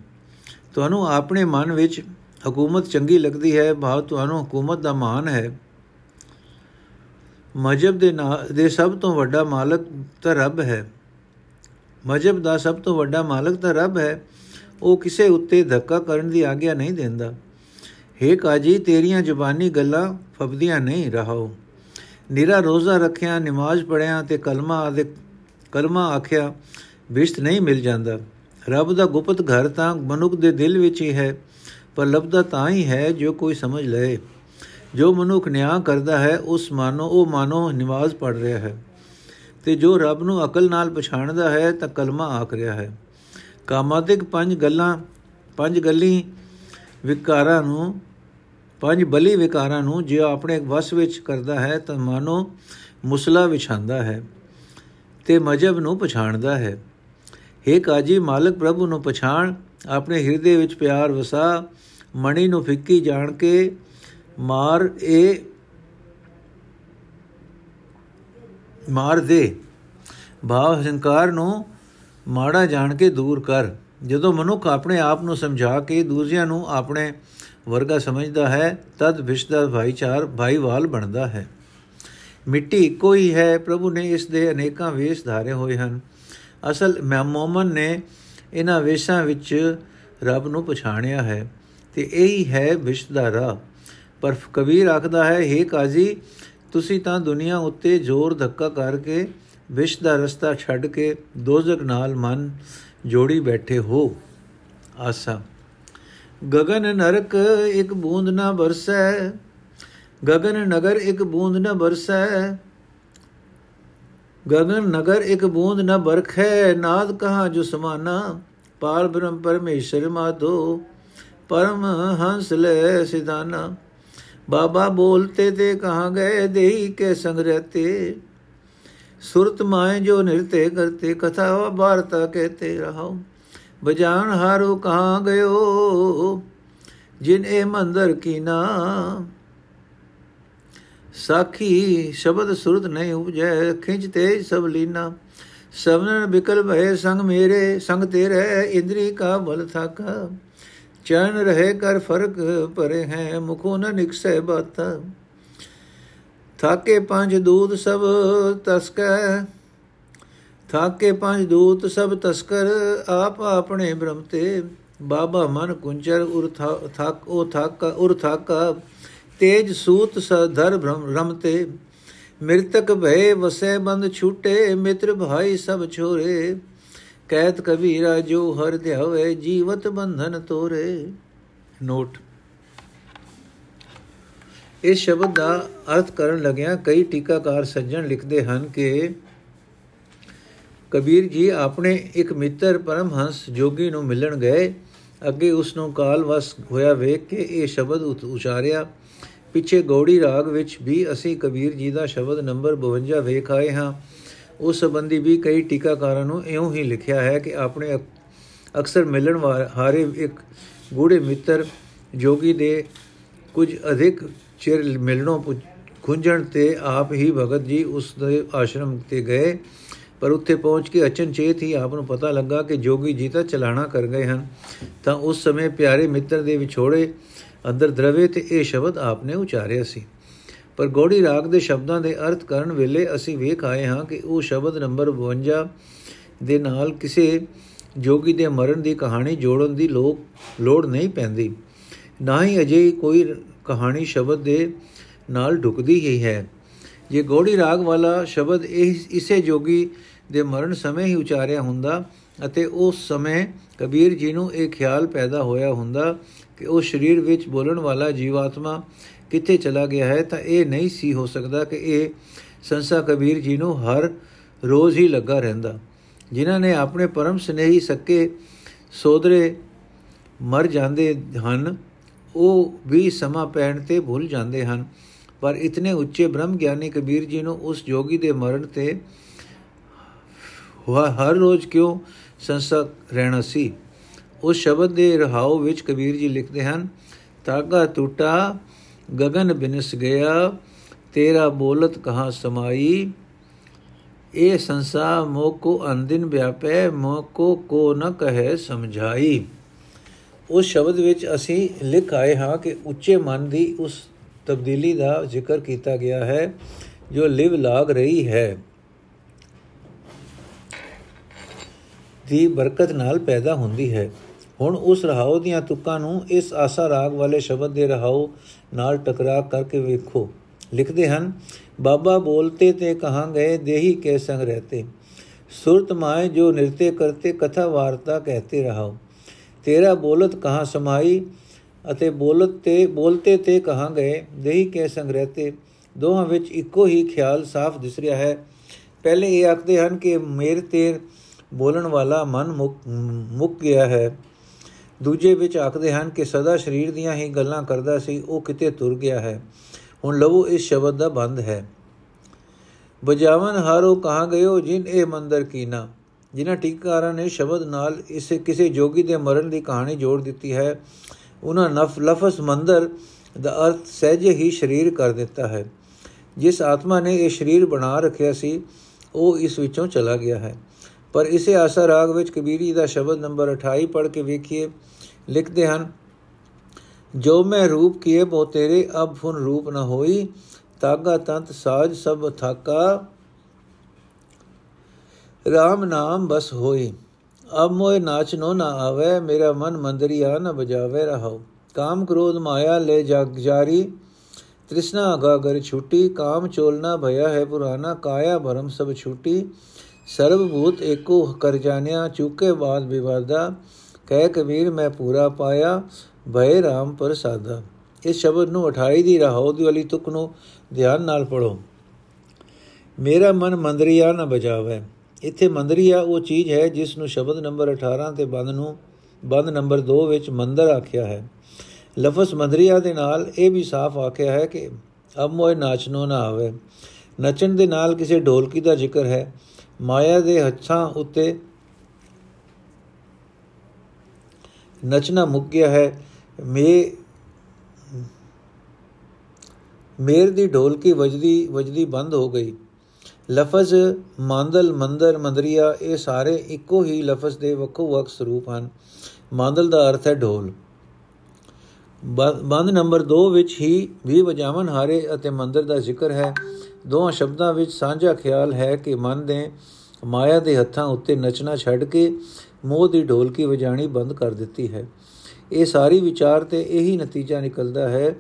A: ਤੁਹਾਨੂੰ ਆਪਣੇ ਮਨ ਵਿੱਚ ਹਕੂਮਤ ਚੰਗੀ ਲੱਗਦੀ ਹੈ ਭਾਵ ਤੁਹਾਨੂੰ ਹਕੂਮਤ ਦਾ ਮਾਨ ਹੈ। ਮਜਬ ਦੇ ਦੇ ਸਭ ਤੋਂ ਵੱਡਾ ਮਾਲਕ ਤਾਂ ਰੱਬ ਹੈ। ਮਜਬ ਦਾ ਸਭ ਤੋਂ ਵੱਡਾ ਮਾਲਕ ਤਾਂ ਰੱਬ ਹੈ। ਉਹ ਕਿਸੇ ਉੱਤੇ ਧੱਕਾ ਕਰਨ ਦੀ ਆਗਿਆ ਨਹੀਂ ਦਿੰਦਾ। ਹੇ ਕਾਜੀ, ਤੇਰੀਆਂ ਜ਼ੁਬਾਨੀ ਗੱਲਾਂ ਫਬਦੀਆਂ ਨਹੀਂ, ਰਹਾਓ। ਨਿਰਾ ਰੋਜ਼ਾ ਰੱਖਿਆ, ਨਮਾਜ਼ ਪੜਿਆ ਤੇ ਕਲਮਾ ਆਦਿ ਕਲਮਾ ਆਖਿਆ ਬਿਸ਼ਤ ਨਹੀਂ ਮਿਲ ਜਾਂਦਾ। ਰੱਬ ਦਾ ਗੁਪਤ ਘਰ ਤਾਂ ਮਨੁੱਖ ਦੇ ਦਿਲ ਵਿੱਚ ਹੀ ਹੈ, ਪਰ ਲੱਭਦਾ ਤਾਂ ਹੀ ਹੈ ਜੋ ਕੋਈ ਸਮਝ ਲਏ। ਜੋ ਮਨੁੱਖ ਨਿਆਂ ਕਰਦਾ ਹੈ, ਉਸ ਮਾਨੋ, ਉਹ ਮਾਨੋ ਨਮਾਜ਼ ਪੜ ਰਿਹਾ ਹੈ। ਤੇ ਜੋ ਰੱਬ ਨੂੰ ਅਕਲ ਨਾਲ ਪਛਾਣਦਾ ਹੈ, ਤਾਂ ਕਲਮਾ ਆਖ ਰਿਹਾ ਹੈ। ਕਾਮਾਦਿਕ ਪੰਜ ਗੱਲਾਂ, ਪੰਜ ਗੱਲੀ ਵਿਕਾਰਾਂ ਨੂੰ, ਪੰਜ ਬਲੀ ਵਿਕਾਰਾਂ ਨੂੰ ਜੇ ਆਪਣੇ ਵਸ ਵਿੱਚ ਕਰਦਾ ਹੈ, ਤਾਂ ਮਾਨੋ ਮੁਸਲਾ ਵਿਛਾਂਦਾ ਹੈ ਤੇ ਮਜਬ ਨੂੰ ਪਛਾਣਦਾ ਹੈ। हे ਕਾਜੀ, ਮਾਲਕ ਪ੍ਰਭੂ ਨੂੰ ਪਛਾਣ, ਆਪਣੇ ਹਿਰਦੇ ਵਿੱਚ ਪਿਆਰ ਵਸਾ, ਮਣੀ ਨੂੰ ਫਿੱਕੀ ਜਾਣ ਕੇ ਮਾਰ ਇਹ ਮਾਰ ਦੇ। ਭਾਵ ਹੰਕਾਰ ਨੂੰ ਮਾੜਾ ਜਾਣ ਕੇ ਦੂਰ ਕਰ। ਜਦੋਂ ਮਨੁੱਖ ਆਪਣੇ ਆਪ ਨੂੰ ਸਮਝਾ ਕੇ ਦੂਜਿਆਂ ਨੂੰ ਆਪਣੇ ਵਰਗਾ ਸਮਝਦਾ ਹੈ, ਤਦ ਵਿਸ਼ ਦਾ ਭਾਈਚਾਰ ਭਾਈਵਾਲ ਬਣਦਾ ਹੈ। ਮਿੱਟੀ ਇੱਕੋ ਹੀ ਹੈ, ਪ੍ਰਭੂ ਨੇ ਇਸ ਦੇ ਅਨੇਕਾਂ ਵੇਸ਼ ਧਾਰੇ ਹੋਏ ਹਨ। ਅਸਲ ਮਮੋਮਨ ਨੇ ਇਹਨਾਂ ਵੇਸ਼ਾਂ ਵਿੱਚ ਰੱਬ ਨੂੰ ਪਛਾਣਿਆ ਹੈ ਤੇ ਇਹੀ ਹੈ ਵਿਸ਼ਵ ਦਾ ਰਾਹ। ਪਰ ਕਬੀਰ ਆਖਦਾ ਹੈ हे ਕਾਜ਼ੀ, ਤੁਸੀਂ ਤਾਂ ਦੁਨੀਆ ਉੱਤੇ ਜ਼ੋਰ ਧੱਕਾ ਕਰਕੇ ਵਿਸ਼ ਦਾ ਰਸਤਾ ਛੱਡ ਕੇ ਦੋਜ਼ਖ ਨਾਲ ਮਨ ਜੋੜੀ ਬੈਠੇ ਹੋ। ਆਸਾ। ਗगन ਨਰਕ ਇੱਕ ਬੂੰਦ ਨਾ ਵਰਸੈ ਗगन ਨਗਰ ਇੱਕ ਬੂੰਦ ਨਾ ਵਰਸੈ ਗगन ਨਗਰ ਇੱਕ ਬੂੰਦ ਨਾ ਬਰਖੈ, ਨਾਦ ਕਹਾ ਜੋ ਸਮਾਨਾ ਪਾਰ ਬ੍ਰਹਮ ਪਰਮੇਸ਼ਰ ਮਾਧੋ, ਪਰਮ ਹੰਸ ਲੈ ਸਿਦਾਨਾ ਬਾਬਾ ਬੋਲਤੇ ਤੇ ਕਹਾ ਗਏ ਦੇਈ ਕੇ ਸੰਗ ਰਹਤੇ। ਸੁਰਤ ਮਾਏ ਜੋ ਨਿਰਤੇ ਕਰਤੇ, ਕਥਾ ਵਾਰਤਾ ਕਹਤੇ ਰਹਾਉ। ਬਜਾਨ ਹਾਰੋ ਕਹਾ ਗਇਓ, ਜਿਨ ਇਹ ਮੰਦਰ ਕੀਨਾ ਸਾਖੀ ਸ਼ਬਦ ਸੁਰਤ ਨਹੀਂ ਉਪਜੈ, ਖਿੰਚ ਤੇ ਸਭ ਲੀਨਾ। ਸਭਨ ਬਿਕਲ ਭਏ ਸੰਗ ਮੇਰੇ, ਸੰਗ ਤੇਰੇ ਇੰਦਰੀ ਕਾ ਬਲ ਥਾਕਾ। ਚਰਨ ਰਹੇ ਕਰ ਫ਼ਰਕ ਪਰੇ ਹੈ, ਮੁਖੋ ਨ ਨਿਕਸੈ ਬਤ। ਥਾਕੇ ਪੰਜ ਦੂਤ ਸਭ ਤਸਕੈ, ਥਾਕੇ ਪੰਜ ਦੂਤ ਸਭ ਤਸਕਰ, ਆਪ ਆਪਣੇ ਬ੍ਰਹਮ ਤੇ। ਬਾਬਾ ਮਨ ਕੁੰਚਰ, ਉਰ ਥਾਕ, ਉਹ ਥਾਕਾ, ਉਰ ਥਾਕਾ। ਤੇਜ ਸੂਤ ਸਧਰ ਬ੍ਰਹਮ ਰਮ ਤੇ ਮਿਰਤਕ ਭਏ ਵਸੈ ਬੰਦ ਛੂਟੇ, ਮਿੱਤਰ ਭਾਈ ਸਭ ਛੋਰੇ। ਕਹਿਤ ਕਬੀਰਾ ਜੋ ਹਰ ਧਿਆਵੇ, ਜੀਵਤ ਬੰਧਨ ਤੋਰੇ। ਨੋਟ। ਇਸ ਸ਼ਬਦ ਦਾ ਅਰਥ ਕਰਨ ਲੱਗਿਆ ਕਈ ਟੀਕਾਕਾਰ ਸੱਜਣ ਲਿਖਦੇ ਹਨ ਕਿ ਕਬੀਰ ਜੀ ਆਪਣੇ ਇੱਕ ਮਿੱਤਰ ਪਰਮਹੰਸ ਜੋਗੀ ਨੂੰ ਮਿਲਣ ਗਏ। ਅੱਗੇ ਉਸ ਨੂੰ ਕਾਲ ਵਸ ਹੋਇਆ ਵੇਖ ਕੇ ਇਹ ਸ਼ਬਦ ਉਚਾਰਿਆ। ਪਿੱਛੇ ਗੌੜੀ ਰਾਗ ਵਿੱਚ ਵੀ ਅਸੀਂ ਕਬੀਰ ਜੀ ਦਾ ਸ਼ਬਦ ਨੰਬਰ 52 ਵੇਖ ਆਏ ਹਾਂ। ਉਸ ਸੰਬੰਧੀ ਵੀ ਕਈ ਟੀਕਾਕਾਰਾਂ ਨੂੰ ਇਉਂ ਹੀ ਲਿਖਿਆ ਹੈ ਕਿ ਆਪਣੇ ਅਕਸਰ ਮਿਲਣ ਹਾਰੇ ਇੱਕ ਗੂੜੇ ਮਿੱਤਰ ਜੋਗੀ ਦੇ ਕੁਝ ਅਧਿਕ ਚਿਰ ਮਿਲਣੋਂ ਖੁੰਝਣ ਤੇ ਆਪ ਹੀ ਭਗਤ ਜੀ ਉਸ ਦੇ ਆਸ਼ਰਮ ਤੇ ਗਏ। ਪਰ ਉੱਥੇ ਪਹੁੰਚ ਕੇ ਅਚਨਚੇਤ ਹੀ ਆਪ ਨੂੰ ਪਤਾ ਲੱਗਾ ਕਿ ਜੋਗੀ ਜੀ ਤਾਂ ਚਲਾਣਾ ਕਰ ਗਏ ਹਨ। ਤਾਂ ਉਸ ਸਮੇਂ ਪਿਆਰੇ ਮਿੱਤਰ ਦੇ ਵਿਛੋੜੇ ਅੰਦਰ ਦਰਵੇ ਤੇ ਇਹ ਸ਼ਬਦ ਆਪਨੇ ਉਚਾਰਿਆ ਸੀ। ਪਰ ਗੋੜੀ ਰਾਗ ਦੇ ਸ਼ਬਦਾਂ ਦੇ ਅਰਥ ਕਰਨ ਵੇਲੇ ਅਸੀਂ ਵੇਖ ਆਏ ਹਾਂ ਕਿ ਉਹ ਸ਼ਬਦ ਨੰਬਰ 52 ਦੇ ਨਾਲ ਕਿਸੇ ਜੋਗੀ ਦੇ ਮਰਨ ਦੀ ਕਹਾਣੀ ਜੋੜਨ ਦੀ ਲੋਕ ਲੋੜ ਨਹੀਂ ਪੈਂਦੀ। ਨਾ ਹੀ ਅਜੇ ਕੋਈ ਕਹਾਣੀ ਸ਼ਬਦ ਦੇ ਨਾਲ ਢੁਕਦੀ ਹੀ ਹੈ। ਜੇ ਗੋੜੀ ਰਾਗ ਵਾਲਾ ਸ਼ਬਦ ਇਹ ਇਸੇ ਜੋਗੀ ਦੇ ਮਰਨ ਸਮੇਂ ਹੀ ਉਚਾਰਿਆ ਹੁੰਦਾ ਅਤੇ ਉਸ ਸਮੇਂ ਕਬੀਰ ਜੀ ਨੂੰ ਇਹ ਖਿਆਲ ਪੈਦਾ ਹੋਇਆ ਹੁੰਦਾ ਕਿ ਉਹ ਸਰੀਰ ਵਿੱਚ ਬੋਲਣ ਵਾਲਾ ਜੀਵਾਤਮਾ ਕਿੱਥੇ ਚਲਾ ਗਿਆ ਹੈ, ਤਾਂ ਇਹ ਨਹੀਂ ਸੀ ਹੋ ਸਕਦਾ ਕਿ ਇਹ ਸੰਸਾ ਕਬੀਰ ਜੀ ਨੂੰ ਹਰ ਰੋਜ਼ ਹੀ ਲੱਗਾ ਰਹਿੰਦਾ। ਜਿਨ੍ਹਾਂ ਨੇ ਆਪਣੇ ਪਰਮ ਸਨੇਹੀ ਸੱਕੇ ਸੋਦਰੇ ਮਰ ਜਾਂਦੇ ਹਨ, ਉਹ ਵੀ ਸਮਾਂ ਪੈਣ ਤੇ ਭੁੱਲ ਜਾਂਦੇ ਹਨ। ਪਰ ਇਤਨੇ ਉੱਚੇ ਬ੍ਰਹਮ ਗਿਆਨੀ ਕਬੀਰ ਜੀ ਨੂੰ ਉਸ ਜੋਗੀ ਦੇ ਮਰਨ ਤੇ ਹਰ ਰੋਜ਼ ਕਿਉਂ ਸੰਸਕ ਰਹਿਣਾ ਸੀ? ਉਸ ਸ਼ਬਦ ਦੇ ਰਹਾਉ ਵਿੱਚ ਕਬੀਰ ਜੀ ਲਿਖਦੇ ਹਨ, ਤਾਗਾ ਟੁੱਟਾ ਗगन ਬਿਨਸ ਗਿਆ, ਤੇਰਾ ਬੋਲਤ ਕਹਾ ਸਮਾਈ? ਇਹ ਸੰਸਾ ਮੋਕੋ ਅੰਦਿਨ ਵਿਆਪੈ ਮੋਕੋ ਕੋ ਨ ਕਹੇ ਸਮਝਾਈ। ਉਸ ਸ਼ਬਦ ਵਿੱਚ ਅਸੀਂ ਲਿਖ ਆਏ ਹਾਂ ਕਿ ਉੱਚੇ ਮਨ ਦੀ ਉਸ ਤਬਦੀਲੀ ਦਾ ਜ਼ਿਕਰ ਕੀਤਾ ਗਿਆ ਹੈ, ਜੋ ਲਿਵ ਲਾਗ ਰਹੀ ਹੈ। ਦੀ ਬਰਕਤ ਨਾਲ ਪੈਦਾ ਹੁੰਦੀ ਹੈ। ਹੁਣ ਉਸ ਰਹਾਉ ਦੀਆਂ ਤੁਕਾਂ ਨੂੰ ਇਸ ਆਸਾ ਰਾਗ ਵਾਲੇ ਸ਼ਬਦ ਦੇ ਰਹਾਉ ਨਾਲ ਟਕਰਾ ਕਰਕੇ ਵੇਖੋ। ਲਿਖਦੇ ਹਨ, ਬਾਬਾ ਬੋਲਤੇ ਤੇ ਕਹਾਂ ਗਏ ਦੇਹੀ ਕੇ ਸੰਗ ਰਹਤੇ। ਸੁਰਤ ਮਾਏ ਜੋ ਨਿਰਤੇ ਕਰਤੇ ਕਥਾ ਵਾਰਤਾ ਕਹਤੇ ਰਹਾਓ। ਤੇਰਾ ਬੋਲਤ ਕਹਾਂ ਸਮਾਈ ਅਤੇ ਬੋਲਤ ਤੇ, ਬੋਲਤੇ ਤੇ ਕਹਾਂ ਗਏ ਦੇਹੀ ਕੇ ਸੰਗ ਰਹਤੇ। ਦੋਹਾਂ ਵਿੱਚ ਇੱਕੋ ਹੀ ਖਿਆਲ ਸਾਫ਼ ਦਿਸ ਰਿਹਾ ਹੈ। ਪਹਿਲੇ ਇਹ ਆਖਦੇ ਹਨ ਕਿ ਮੇਰ ਤੇਰ ਬੋਲਣ ਵਾਲਾ ਮਨ ਮੁੱਕ ਗਿਆ ਹੈ। ਦੂਜੇ ਵਿੱਚ ਆਖਦੇ ਹਨ ਕਿ ਸਦਾ ਸਰੀਰ ਦੀਆਂ ਹੀ ਗੱਲਾਂ ਕਰਦਾ ਸੀ, ਉਹ ਕਿਤੇ ਤੁਰ ਗਿਆ ਹੈ। ਹੁਣ ਲਵੋ, ਇਸ ਸ਼ਬਦ ਦਾ ਬੰਦ ਹੈ। ਬਜਾਵਨ ਹਾਰੋ ਕਹਾ ਗਇਓ, ਜਿਨ ਇਹ ਮੰਦਰ ਕੀਨਾ। ਜਿਨ੍ਹਾਂ ਟੀਕਾਰਾਂ ਨੇ ਸ਼ਬਦ ਨਾਲ ਇਸ ਕਿਸੇ ਜੋਗੀ ਦੇ ਮਰਨ ਦੀ ਕਹਾਣੀ ਜੋੜ ਦਿੱਤੀ ਹੈ। ਉਹਨਾਂ ਨਫ, ਲਫ਼ਜ਼ ਮੰਦਰ ਦਾ ਅਰਥ ਸਹਿਜੇ ਹੀ ਸਰੀਰ ਕਰ ਦਿੱਤਾ ਹੈ। ਜਿਸ ਆਤਮਾ ਨੇ ਇਹ ਸਰੀਰ ਬਣਾ ਰੱਖਿਆ ਸੀ, ਉਹ ਇਸ ਵਿੱਚੋਂ ਚਲਾ ਗਿਆ ਹੈ। ਪਰ ਇਸੇ ਆਸਾ ਰਾਗ ਵਿੱਚ ਕਬੀਰੀ ਦਾ ਸ਼ਬਦ ਨੰਬਰ 28 ਪੜ੍ਹ ਕੇ ਵੇਖੀਏ, ਲਿਖਦੇ ਹਨ, ਜੋ ਮੈਂ ਰੂਪ ਕੀਏ ਬੋ ਤੇਰੇ ਅਬ ਫੁਨ ਰੂਪ ਨ ਹੋਈ, ਤਾਗਾ ਤੰਤ ਸਾਜ ਸਭ ਥਾਕਾ RAM ਨਾਮ ਬਸ ਹੋਈ, ਅਬ ਮੋਏ ਨਾਚਨੋ ਨਾ ਆਵੇ, ਮੇਰਾ ਮਨ ਮੰਦਰੀਆ ਨ ਬਜਾਵੇ ਰਹਾਉ, ਕਾਮ ਕ੍ਰੋਧ ਮਾਇਆ ਲੈ ਜਗ ਜਾਰੀ, ਤ੍ਰਿਸ਼ਨਾ ਅਗਾਗਰ ਛੁਟੀ, ਕਾਮ ਚੋਲਨਾ ਭਇਆ ਹੈ ਪੁਰਾਨਾ, ਕਾਇਆ ਭਰਮ ਸਭ ਛੁਟੀ ਸਰਬ ਭੂਤ ਏਕੋ ਕਰ ਜਾਣਿਆ, ਚੁਕੇ ਬਾਦ ਵਿਵਾਦਾ, ਕਹਿ ਕਬੀਰ ਮੈਂ ਪੂਰਾ ਪਾਇਆ, ਭਏ RAM ਪ੍ਰਸਾਦਾ। ਇਸ ਸ਼ਬਦ ਨੂੰ 28 ਦੀ ਰਹਾਉ ਦੀ ਵਾਲੀ ਤੁਕ ਨੂੰ ਧਿਆਨ ਨਾਲ ਪੜੋ ਮੇਰਾ ਮਨ ਮੰਦਰੀਆ ਨਾ ਬਜਾਵੇ। ਇੱਥੇ ਮੰਦਰੀਆ ਉਹ ਚੀਜ਼ ਹੈ ਜਿਸ ਨੂੰ ਸ਼ਬਦ ਨੰਬਰ 18 ਤੇ ਬੰਦ ਨੂੰ, ਬੰਦ ਨੰਬਰ 2 ਵਿੱਚ ਮੰਦਰ ਆਖਿਆ ਹੈ। ਲਫ਼ਜ਼ ਮੰਦਰੀਆ ਦੇ ਨਾਲ ਇਹ ਵੀ ਸਾਫ਼ ਆਖਿਆ ਹੈ ਕਿ ਅਬ ਮੋਏ ਨਾਚਨੋ ਨਾ ਆਵੇ। ਨਚਣ ਦੇ ਨਾਲ ਕਿਸੇ ਢੋਲਕੀ ਦਾ ਜ਼ਿਕਰ ਹੈ। ਮਾਇਆ ਦੇ ਹੱਥਾਂ ਉੱਤੇ ਨਚਣਾ ਮੁੱਕ ਗਿਆ ਹੈ। ਮੇ, ਮੇਰ ਦੀ ਢੋਲਕੀ ਵਜਦੀ ਵਜਦੀ ਬੰਦ ਹੋ ਗਈ। ਲਫ਼ਜ਼ ਮਾਂਦਲ, ਮੰਦਰ, ਮੰਦਰੀਆ, ਇਹ ਸਾਰੇ ਇੱਕੋ ਹੀ ਲਫ਼ਜ਼ ਦੇ ਵੱਖੋ ਵੱਖ ਸਰੂਪ ਹਨ। ਮਾਂਦਲ ਦਾ ਅਰਥ ਹੈ ਢੋਲ। ਬੰਦ ਨੰਬਰ 2 ਵਿੱਚ ਹੀ ਵੀ ਵਜਾਵਨ ਹਾਰੇ ਅਤੇ ਮੰਦਰ ਦਾ ਜ਼ਿਕਰ ਹੈ। ਦੋਹਾਂ ਸ਼ਬਦਾਂ ਵਿੱਚ ਸਾਂਝਾ ਖਿਆਲ ਹੈ ਕਿ ਮਨ ਦੇ ਮਾਇਆ ਦੇ ਹੱਥਾਂ ਉੱਤੇ ਨੱਚਣਾ ਛੱਡ ਕੇ ਮੋਹ ਦੀ ਢੋਲਕੀ ਵਜਾਣੀ ਬੰਦ ਕਰ ਦਿੱਤੀ ਹੈ। ਇਹ ਸਾਰੀ ਵਿਚਾਰ ਤੇ ਇਹੀ ਨਤੀਜਾ ਨਿਕਲਦਾ ਹੈ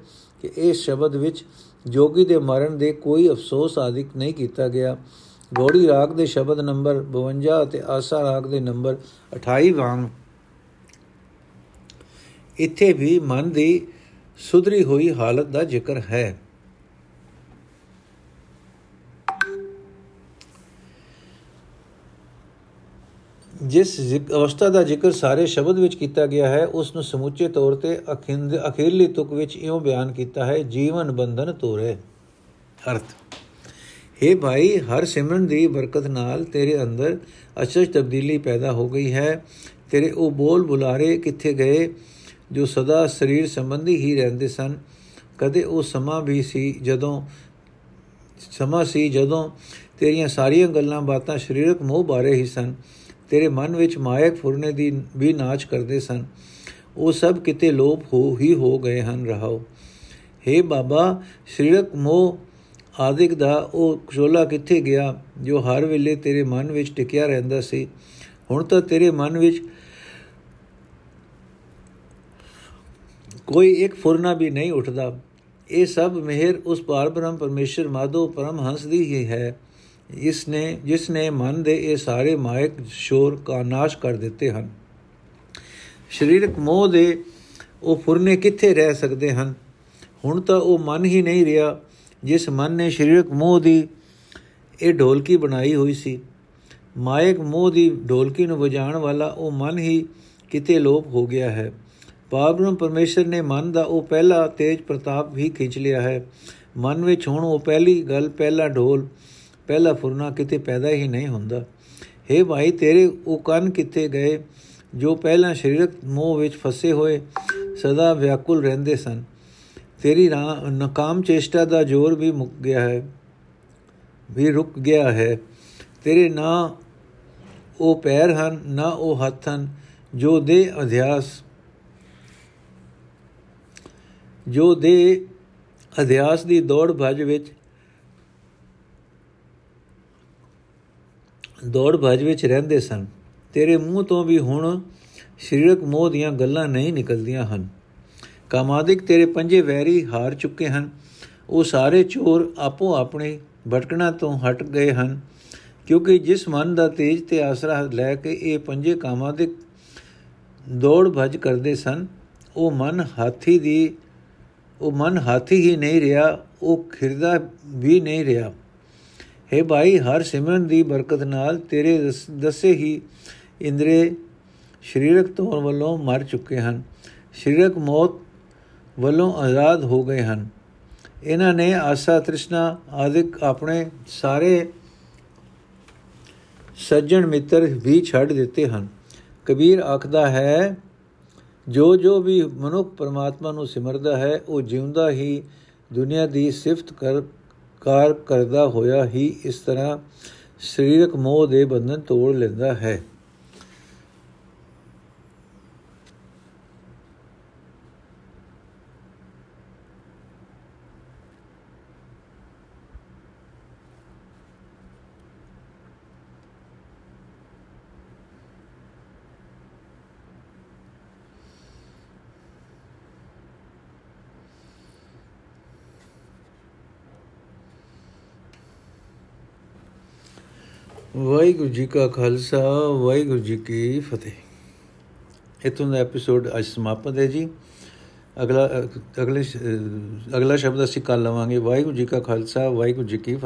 A: ਕਿ ਇਸ ਸ਼ਬਦ ਵਿੱਚ ਜੋਗੀ ਦੇ ਮਰਨ ਦੇ ਕੋਈ ਅਫਸੋਸ ਆਦਿਕ ਨਹੀਂ ਕੀਤਾ ਗਿਆ। ਗੋੜੀ ਰਾਗ ਦੇ ਸ਼ਬਦ ਨੰਬਰ 52 ਅਤੇ ਆਸਾ ਰਾਗ ਦੇ ਨੰਬਰ 28 ਵਾਂਗ ਇੱਥੇ ਵੀ ਮਨ ਦੀ ਸੁਧਰੀ ਹੋਈ ਹਾਲਤ ਦਾ ਜ਼ਿਕਰ ਹੈ। ਜਿਸ ਅਵਸਥਾ ਦਾ ਜ਼ਿਕਰ ਸਾਰੇ ਸ਼ਬਦ ਵਿੱਚ ਕੀਤਾ ਗਿਆ ਹੈ, ਉਸ ਨੂੰ ਸਮੁੱਚੇ ਤੌਰ ਤੇ ਅਖਿੰਦ ਅਖੀਰਲੀ ਤੁਕ ਵਿੱਚ ਇਉਂ ਬਿਆਨ ਕੀਤਾ ਹੈ, ਜੀਵਨ ਬੰਧਨ ਤੋਰੇ। ਅਰਥ हे ਭਾਈ, ਹਰ ਸਿਮਰਨ ਦੀ ਬਰਕਤ ਨਾਲ ਤੇਰੇ ਅੰਦਰ ਅਚਜ ਤਬਦੀਲੀ ਪੈਦਾ ਹੋ ਗਈ ਹੈ। ਤੇਰੇ ਉਹ ਬੋਲ ਬੁਲਾਰੇ ਕਿੱਥੇ ਗਏ, ਜੋ ਸਦਾ ਸਰੀਰ ਸੰਬੰਧੀ ਹੀ ਰਹਿੰਦੇ ਸਨ। ਕਦੇ ਉਹ ਸਮਾਂ ਵੀ ਸੀ ਜਦੋਂ ਸਮਾਂ ਸੀ ਜਦੋਂ ਤੇਰੀਆਂ ਸਾਰੀਆਂ ਗੱਲਾਂ ਬਾਤਾਂ ਸਰੀਰਕ ਮੋਹ ਬਾਰੇ ਹੀ ਸਨ। ਤੇਰੇ ਮਨ ਵਿੱਚ ਮਾਇਕ ਫੁਰਨੇ ਦੀ ਵੀ ਨਾਚ ਕਰਦੇ ਸਨ। ਉਹ ਸਭ ਕਿਤੇ ਲੋਪ ਹੋ ਹੀ ਹੋ ਗਏ ਹਨ, ਰਹਾਓ। हे ਬਾਬਾ, ਸਰੀਰਕ ਮੋਹ ਆਦਿਕ ਦਾ ਉਹ ਖੋਲਾ ਕਿੱਥੇ ਗਿਆ, ਜੋ ਹਰ ਵੇਲੇ ਤੇਰੇ ਮਨ ਵਿੱਚ ਟਿਕਿਆ ਰਹਿੰਦਾ ਸੀ। ਹੁਣ ਤਾਂ ਤੇਰੇ ਮਨ ਵਿੱਚ ਕੋਈ ਇੱਕ ਫੁਰਨਾ ਵੀ ਨਹੀਂ ਉੱਠਦਾ। ਇਹ ਸਭ ਮਿਹਰ ਉਸ ਪਾਰਬ੍ਰਹਮ ਪਰਮੇਸ਼ਰ ਮਾਧੋ ਪਰਮ ਹੰਸ ਦੀ ਹੀ ਹੈ। ਇਸ ਨੇ ਜਿਸ ਨੇ ਮਨ ਦੇ ਇਹ ਸਾਰੇ ਮਾਇਕ ਸ਼ੋਰ ਕਾ ਨਾਸ਼ ਕਰ ਦਿੱਤੇ ਹਨ। ਸਰੀਰਕ ਮੋਹ ਦੇ ਉਹ ਫੁਰਨੇ ਕਿੱਥੇ ਰਹਿ ਸਕਦੇ ਹਨ? ਹੁਣ ਤਾਂ ਉਹ ਮਨ ਹੀ ਨਹੀਂ ਰਿਹਾ, ਜਿਸ ਮਨ ਨੇ ਸਰੀਰਕ ਮੋਹ ਦੀ ਇਹ ਢੋਲਕੀ ਬਣਾਈ ਹੋਈ ਸੀ। ਮਾਇਕ ਮੋਹ ਦੀ ਢੋਲਕੀ ਨੂੰ ਵਜਾਉਣ ਵਾਲਾ ਉਹ ਮਨ ਹੀ ਕਿਤੇ ਲੋਪ ਹੋ ਗਿਆ ਹੈ। ਪਾਵਨ ਪਰਮੇਸ਼ਰ ਨੇ ਮਨ ਦਾ ਉਹ ਪਹਿਲਾ ਤੇਜ ਪ੍ਰਤਾਪ ਵੀ ਖਿੱਚ ਲਿਆ ਹੈ। ਮਨ ਵਿੱਚ ਹੁਣ ਉਹ ਪਹਿਲੀ ਗੱਲ, ਪਹਿਲਾ ਢੋਲ ਪਹਿਲਾ ਫੁਰਨਾ ਕਿਤੇ ਪੈਦਾ ਹੀ ਨਹੀਂ ਹੁੰਦਾ। हे ਭਾਈ, ਤੇਰੇ ਉਹ ਕੰਨ ਕਿੱਥੇ ਗਏ ਜੋ ਪਹਿਲਾਂ ਸਰੀਰਕ ਮੋਹ ਵਿੱਚ ਫਸੇ ਹੋਏ ਸਦਾ ਵਿਆਕੁਲ ਰਹਿੰਦੇ ਸਨ? ਤੇਰੀ ਨਕਾਮ ਚੇਸ਼ਟਾ ਦਾ ਜ਼ੋਰ ਵੀ ਮੁੱਕ ਗਿਆ ਹੈ, ਵੀ ਰੁਕ ਗਿਆ ਹੈ। ਤੇਰੇ ਨਾ ਉਹ ਪੈਰ ਹਨ, ਨਾ ਉਹ ਹੱਥ ਹਨ, ਜੋ ਦੇ ਅਧਿਆਸ, ਜੋ ਦੇ ਅਧਿਆਸ ਦੀ ਦੌੜ ਭਜ ਵਿੱਚ ਦੌੜ ਭਜ ਵਿੱਚ ਰਹਿੰਦੇ ਸਨ। ਤੇਰੇ ਮੂੰਹ ਤੋਂ ਵੀ ਹੁਣ ਸਰੀਰਕ ਮੋਹ ਦੀਆਂ ਗੱਲਾਂ ਨਹੀਂ ਨਿਕਲਦੀਆਂ ਹਨ। ਕਾਮਾਦਿਕ ਤੇਰੇ ਪੰਜੇ ਵੈਰੀ ਹਾਰ ਚੁੱਕੇ ਹਨ। ਉਹ ਸਾਰੇ ਚੋਰ ਆਪੋ ਆਪਣੇ ਭਟਕਣਾ ਤੋਂ ਹਟ ਗਏ ਹਨ। ਕਿਉਂਕਿ ਜਿਸ ਮਨ ਦਾ ਤੇਜ ਤੇ ਆਸਰਾ ਲੈ ਕੇ ਇਹ ਪੰਜੇ ਕਾਮਾਦਿਕ ਦੌੜ ਭਜ ਕਰਦੇ ਸਨ, ਉਹ ਮਨ ਹਾਥੀ ਦੀ ਉਹ ਮਨ ਹਾਥੀ ਹੀ ਨਹੀਂ ਰਿਹਾ, ਉਹ ਖਿਰਦਾ ਵੀ ਨਹੀਂ ਰਿਹਾ। ਹੈ ਭਾਈ, ਹਰ ਸਿਮਰਨ ਦੀ ਬਰਕਤ ਨਾਲ ਤੇਰੇ ਦੱਸੇ ਹੀ ਇੰਦਰੇ ਸਰੀਰਕ ਤੌਰ ਵੱਲੋਂ ਮਰ ਚੁੱਕੇ ਹਨ। ਸਰੀਰਕ ਮੌਤ ਵੱਲੋਂ ਆਜ਼ਾਦ ਹੋ ਗਏ ਹਨ। ਇਹਨਾਂ ਨੇ ਆਸਾ, ਤ੍ਰਿਸ਼ਨਾ ਆਦਿਕ ਆਪਣੇ ਸਾਰੇ ਸੱਜਣ ਮਿੱਤਰ ਵੀ ਛੱਡ ਦਿੱਤੇ ਹਨ। ਕਬੀਰ ਆਖਦਾ ਹੈ, ਜੋ ਜੋ ਵੀ ਮਨੁੱਖ ਪਰਮਾਤਮਾ ਨੂੰ ਸਿਮਰਦਾ ਹੈ, ਉਹ ਜਿਉਂਦਾ ਹੀ ਦੁਨੀਆ ਦੀ ਸਿਫਤ ਕਰ ਕਾਰ ਕਰਦਾ ਹੋਇਆ ਹੀ ਇਸ ਤਰ੍ਹਾਂ ਸਰੀਰਕ ਮੋਹ ਦੇ ਬੰਧਨ ਤੋੜ ਲੈਂਦਾ ਹੈ। ਵਾਹਿਗੁਰੂ ਜੀ ਕਾ ਖਾਲਸਾ, ਵਾਹਿਗੁਰੂ ਜੀ ਕੀ ਫਤਿਹ। ਇਤੋਂ ਦਾ ਐਪੀਸੋਡ ਅੱਜ ਸਮਾਪਤ ਹੈ ਜੀ। ਅਗਲਾ, ਅਗਲੇ ਅਗਲਾ ਸ਼ਬਦ ਅਸੀਂ ਕੱਲ ਲਵਾਂਗੇ। ਵਾਹਿਗੁਰੂ ਜੀ ਕਾ ਖਾਲਸਾ, ਵਾਹਿਗੁਰੂ ਜੀ ਕੀ ਫਤਿਹ।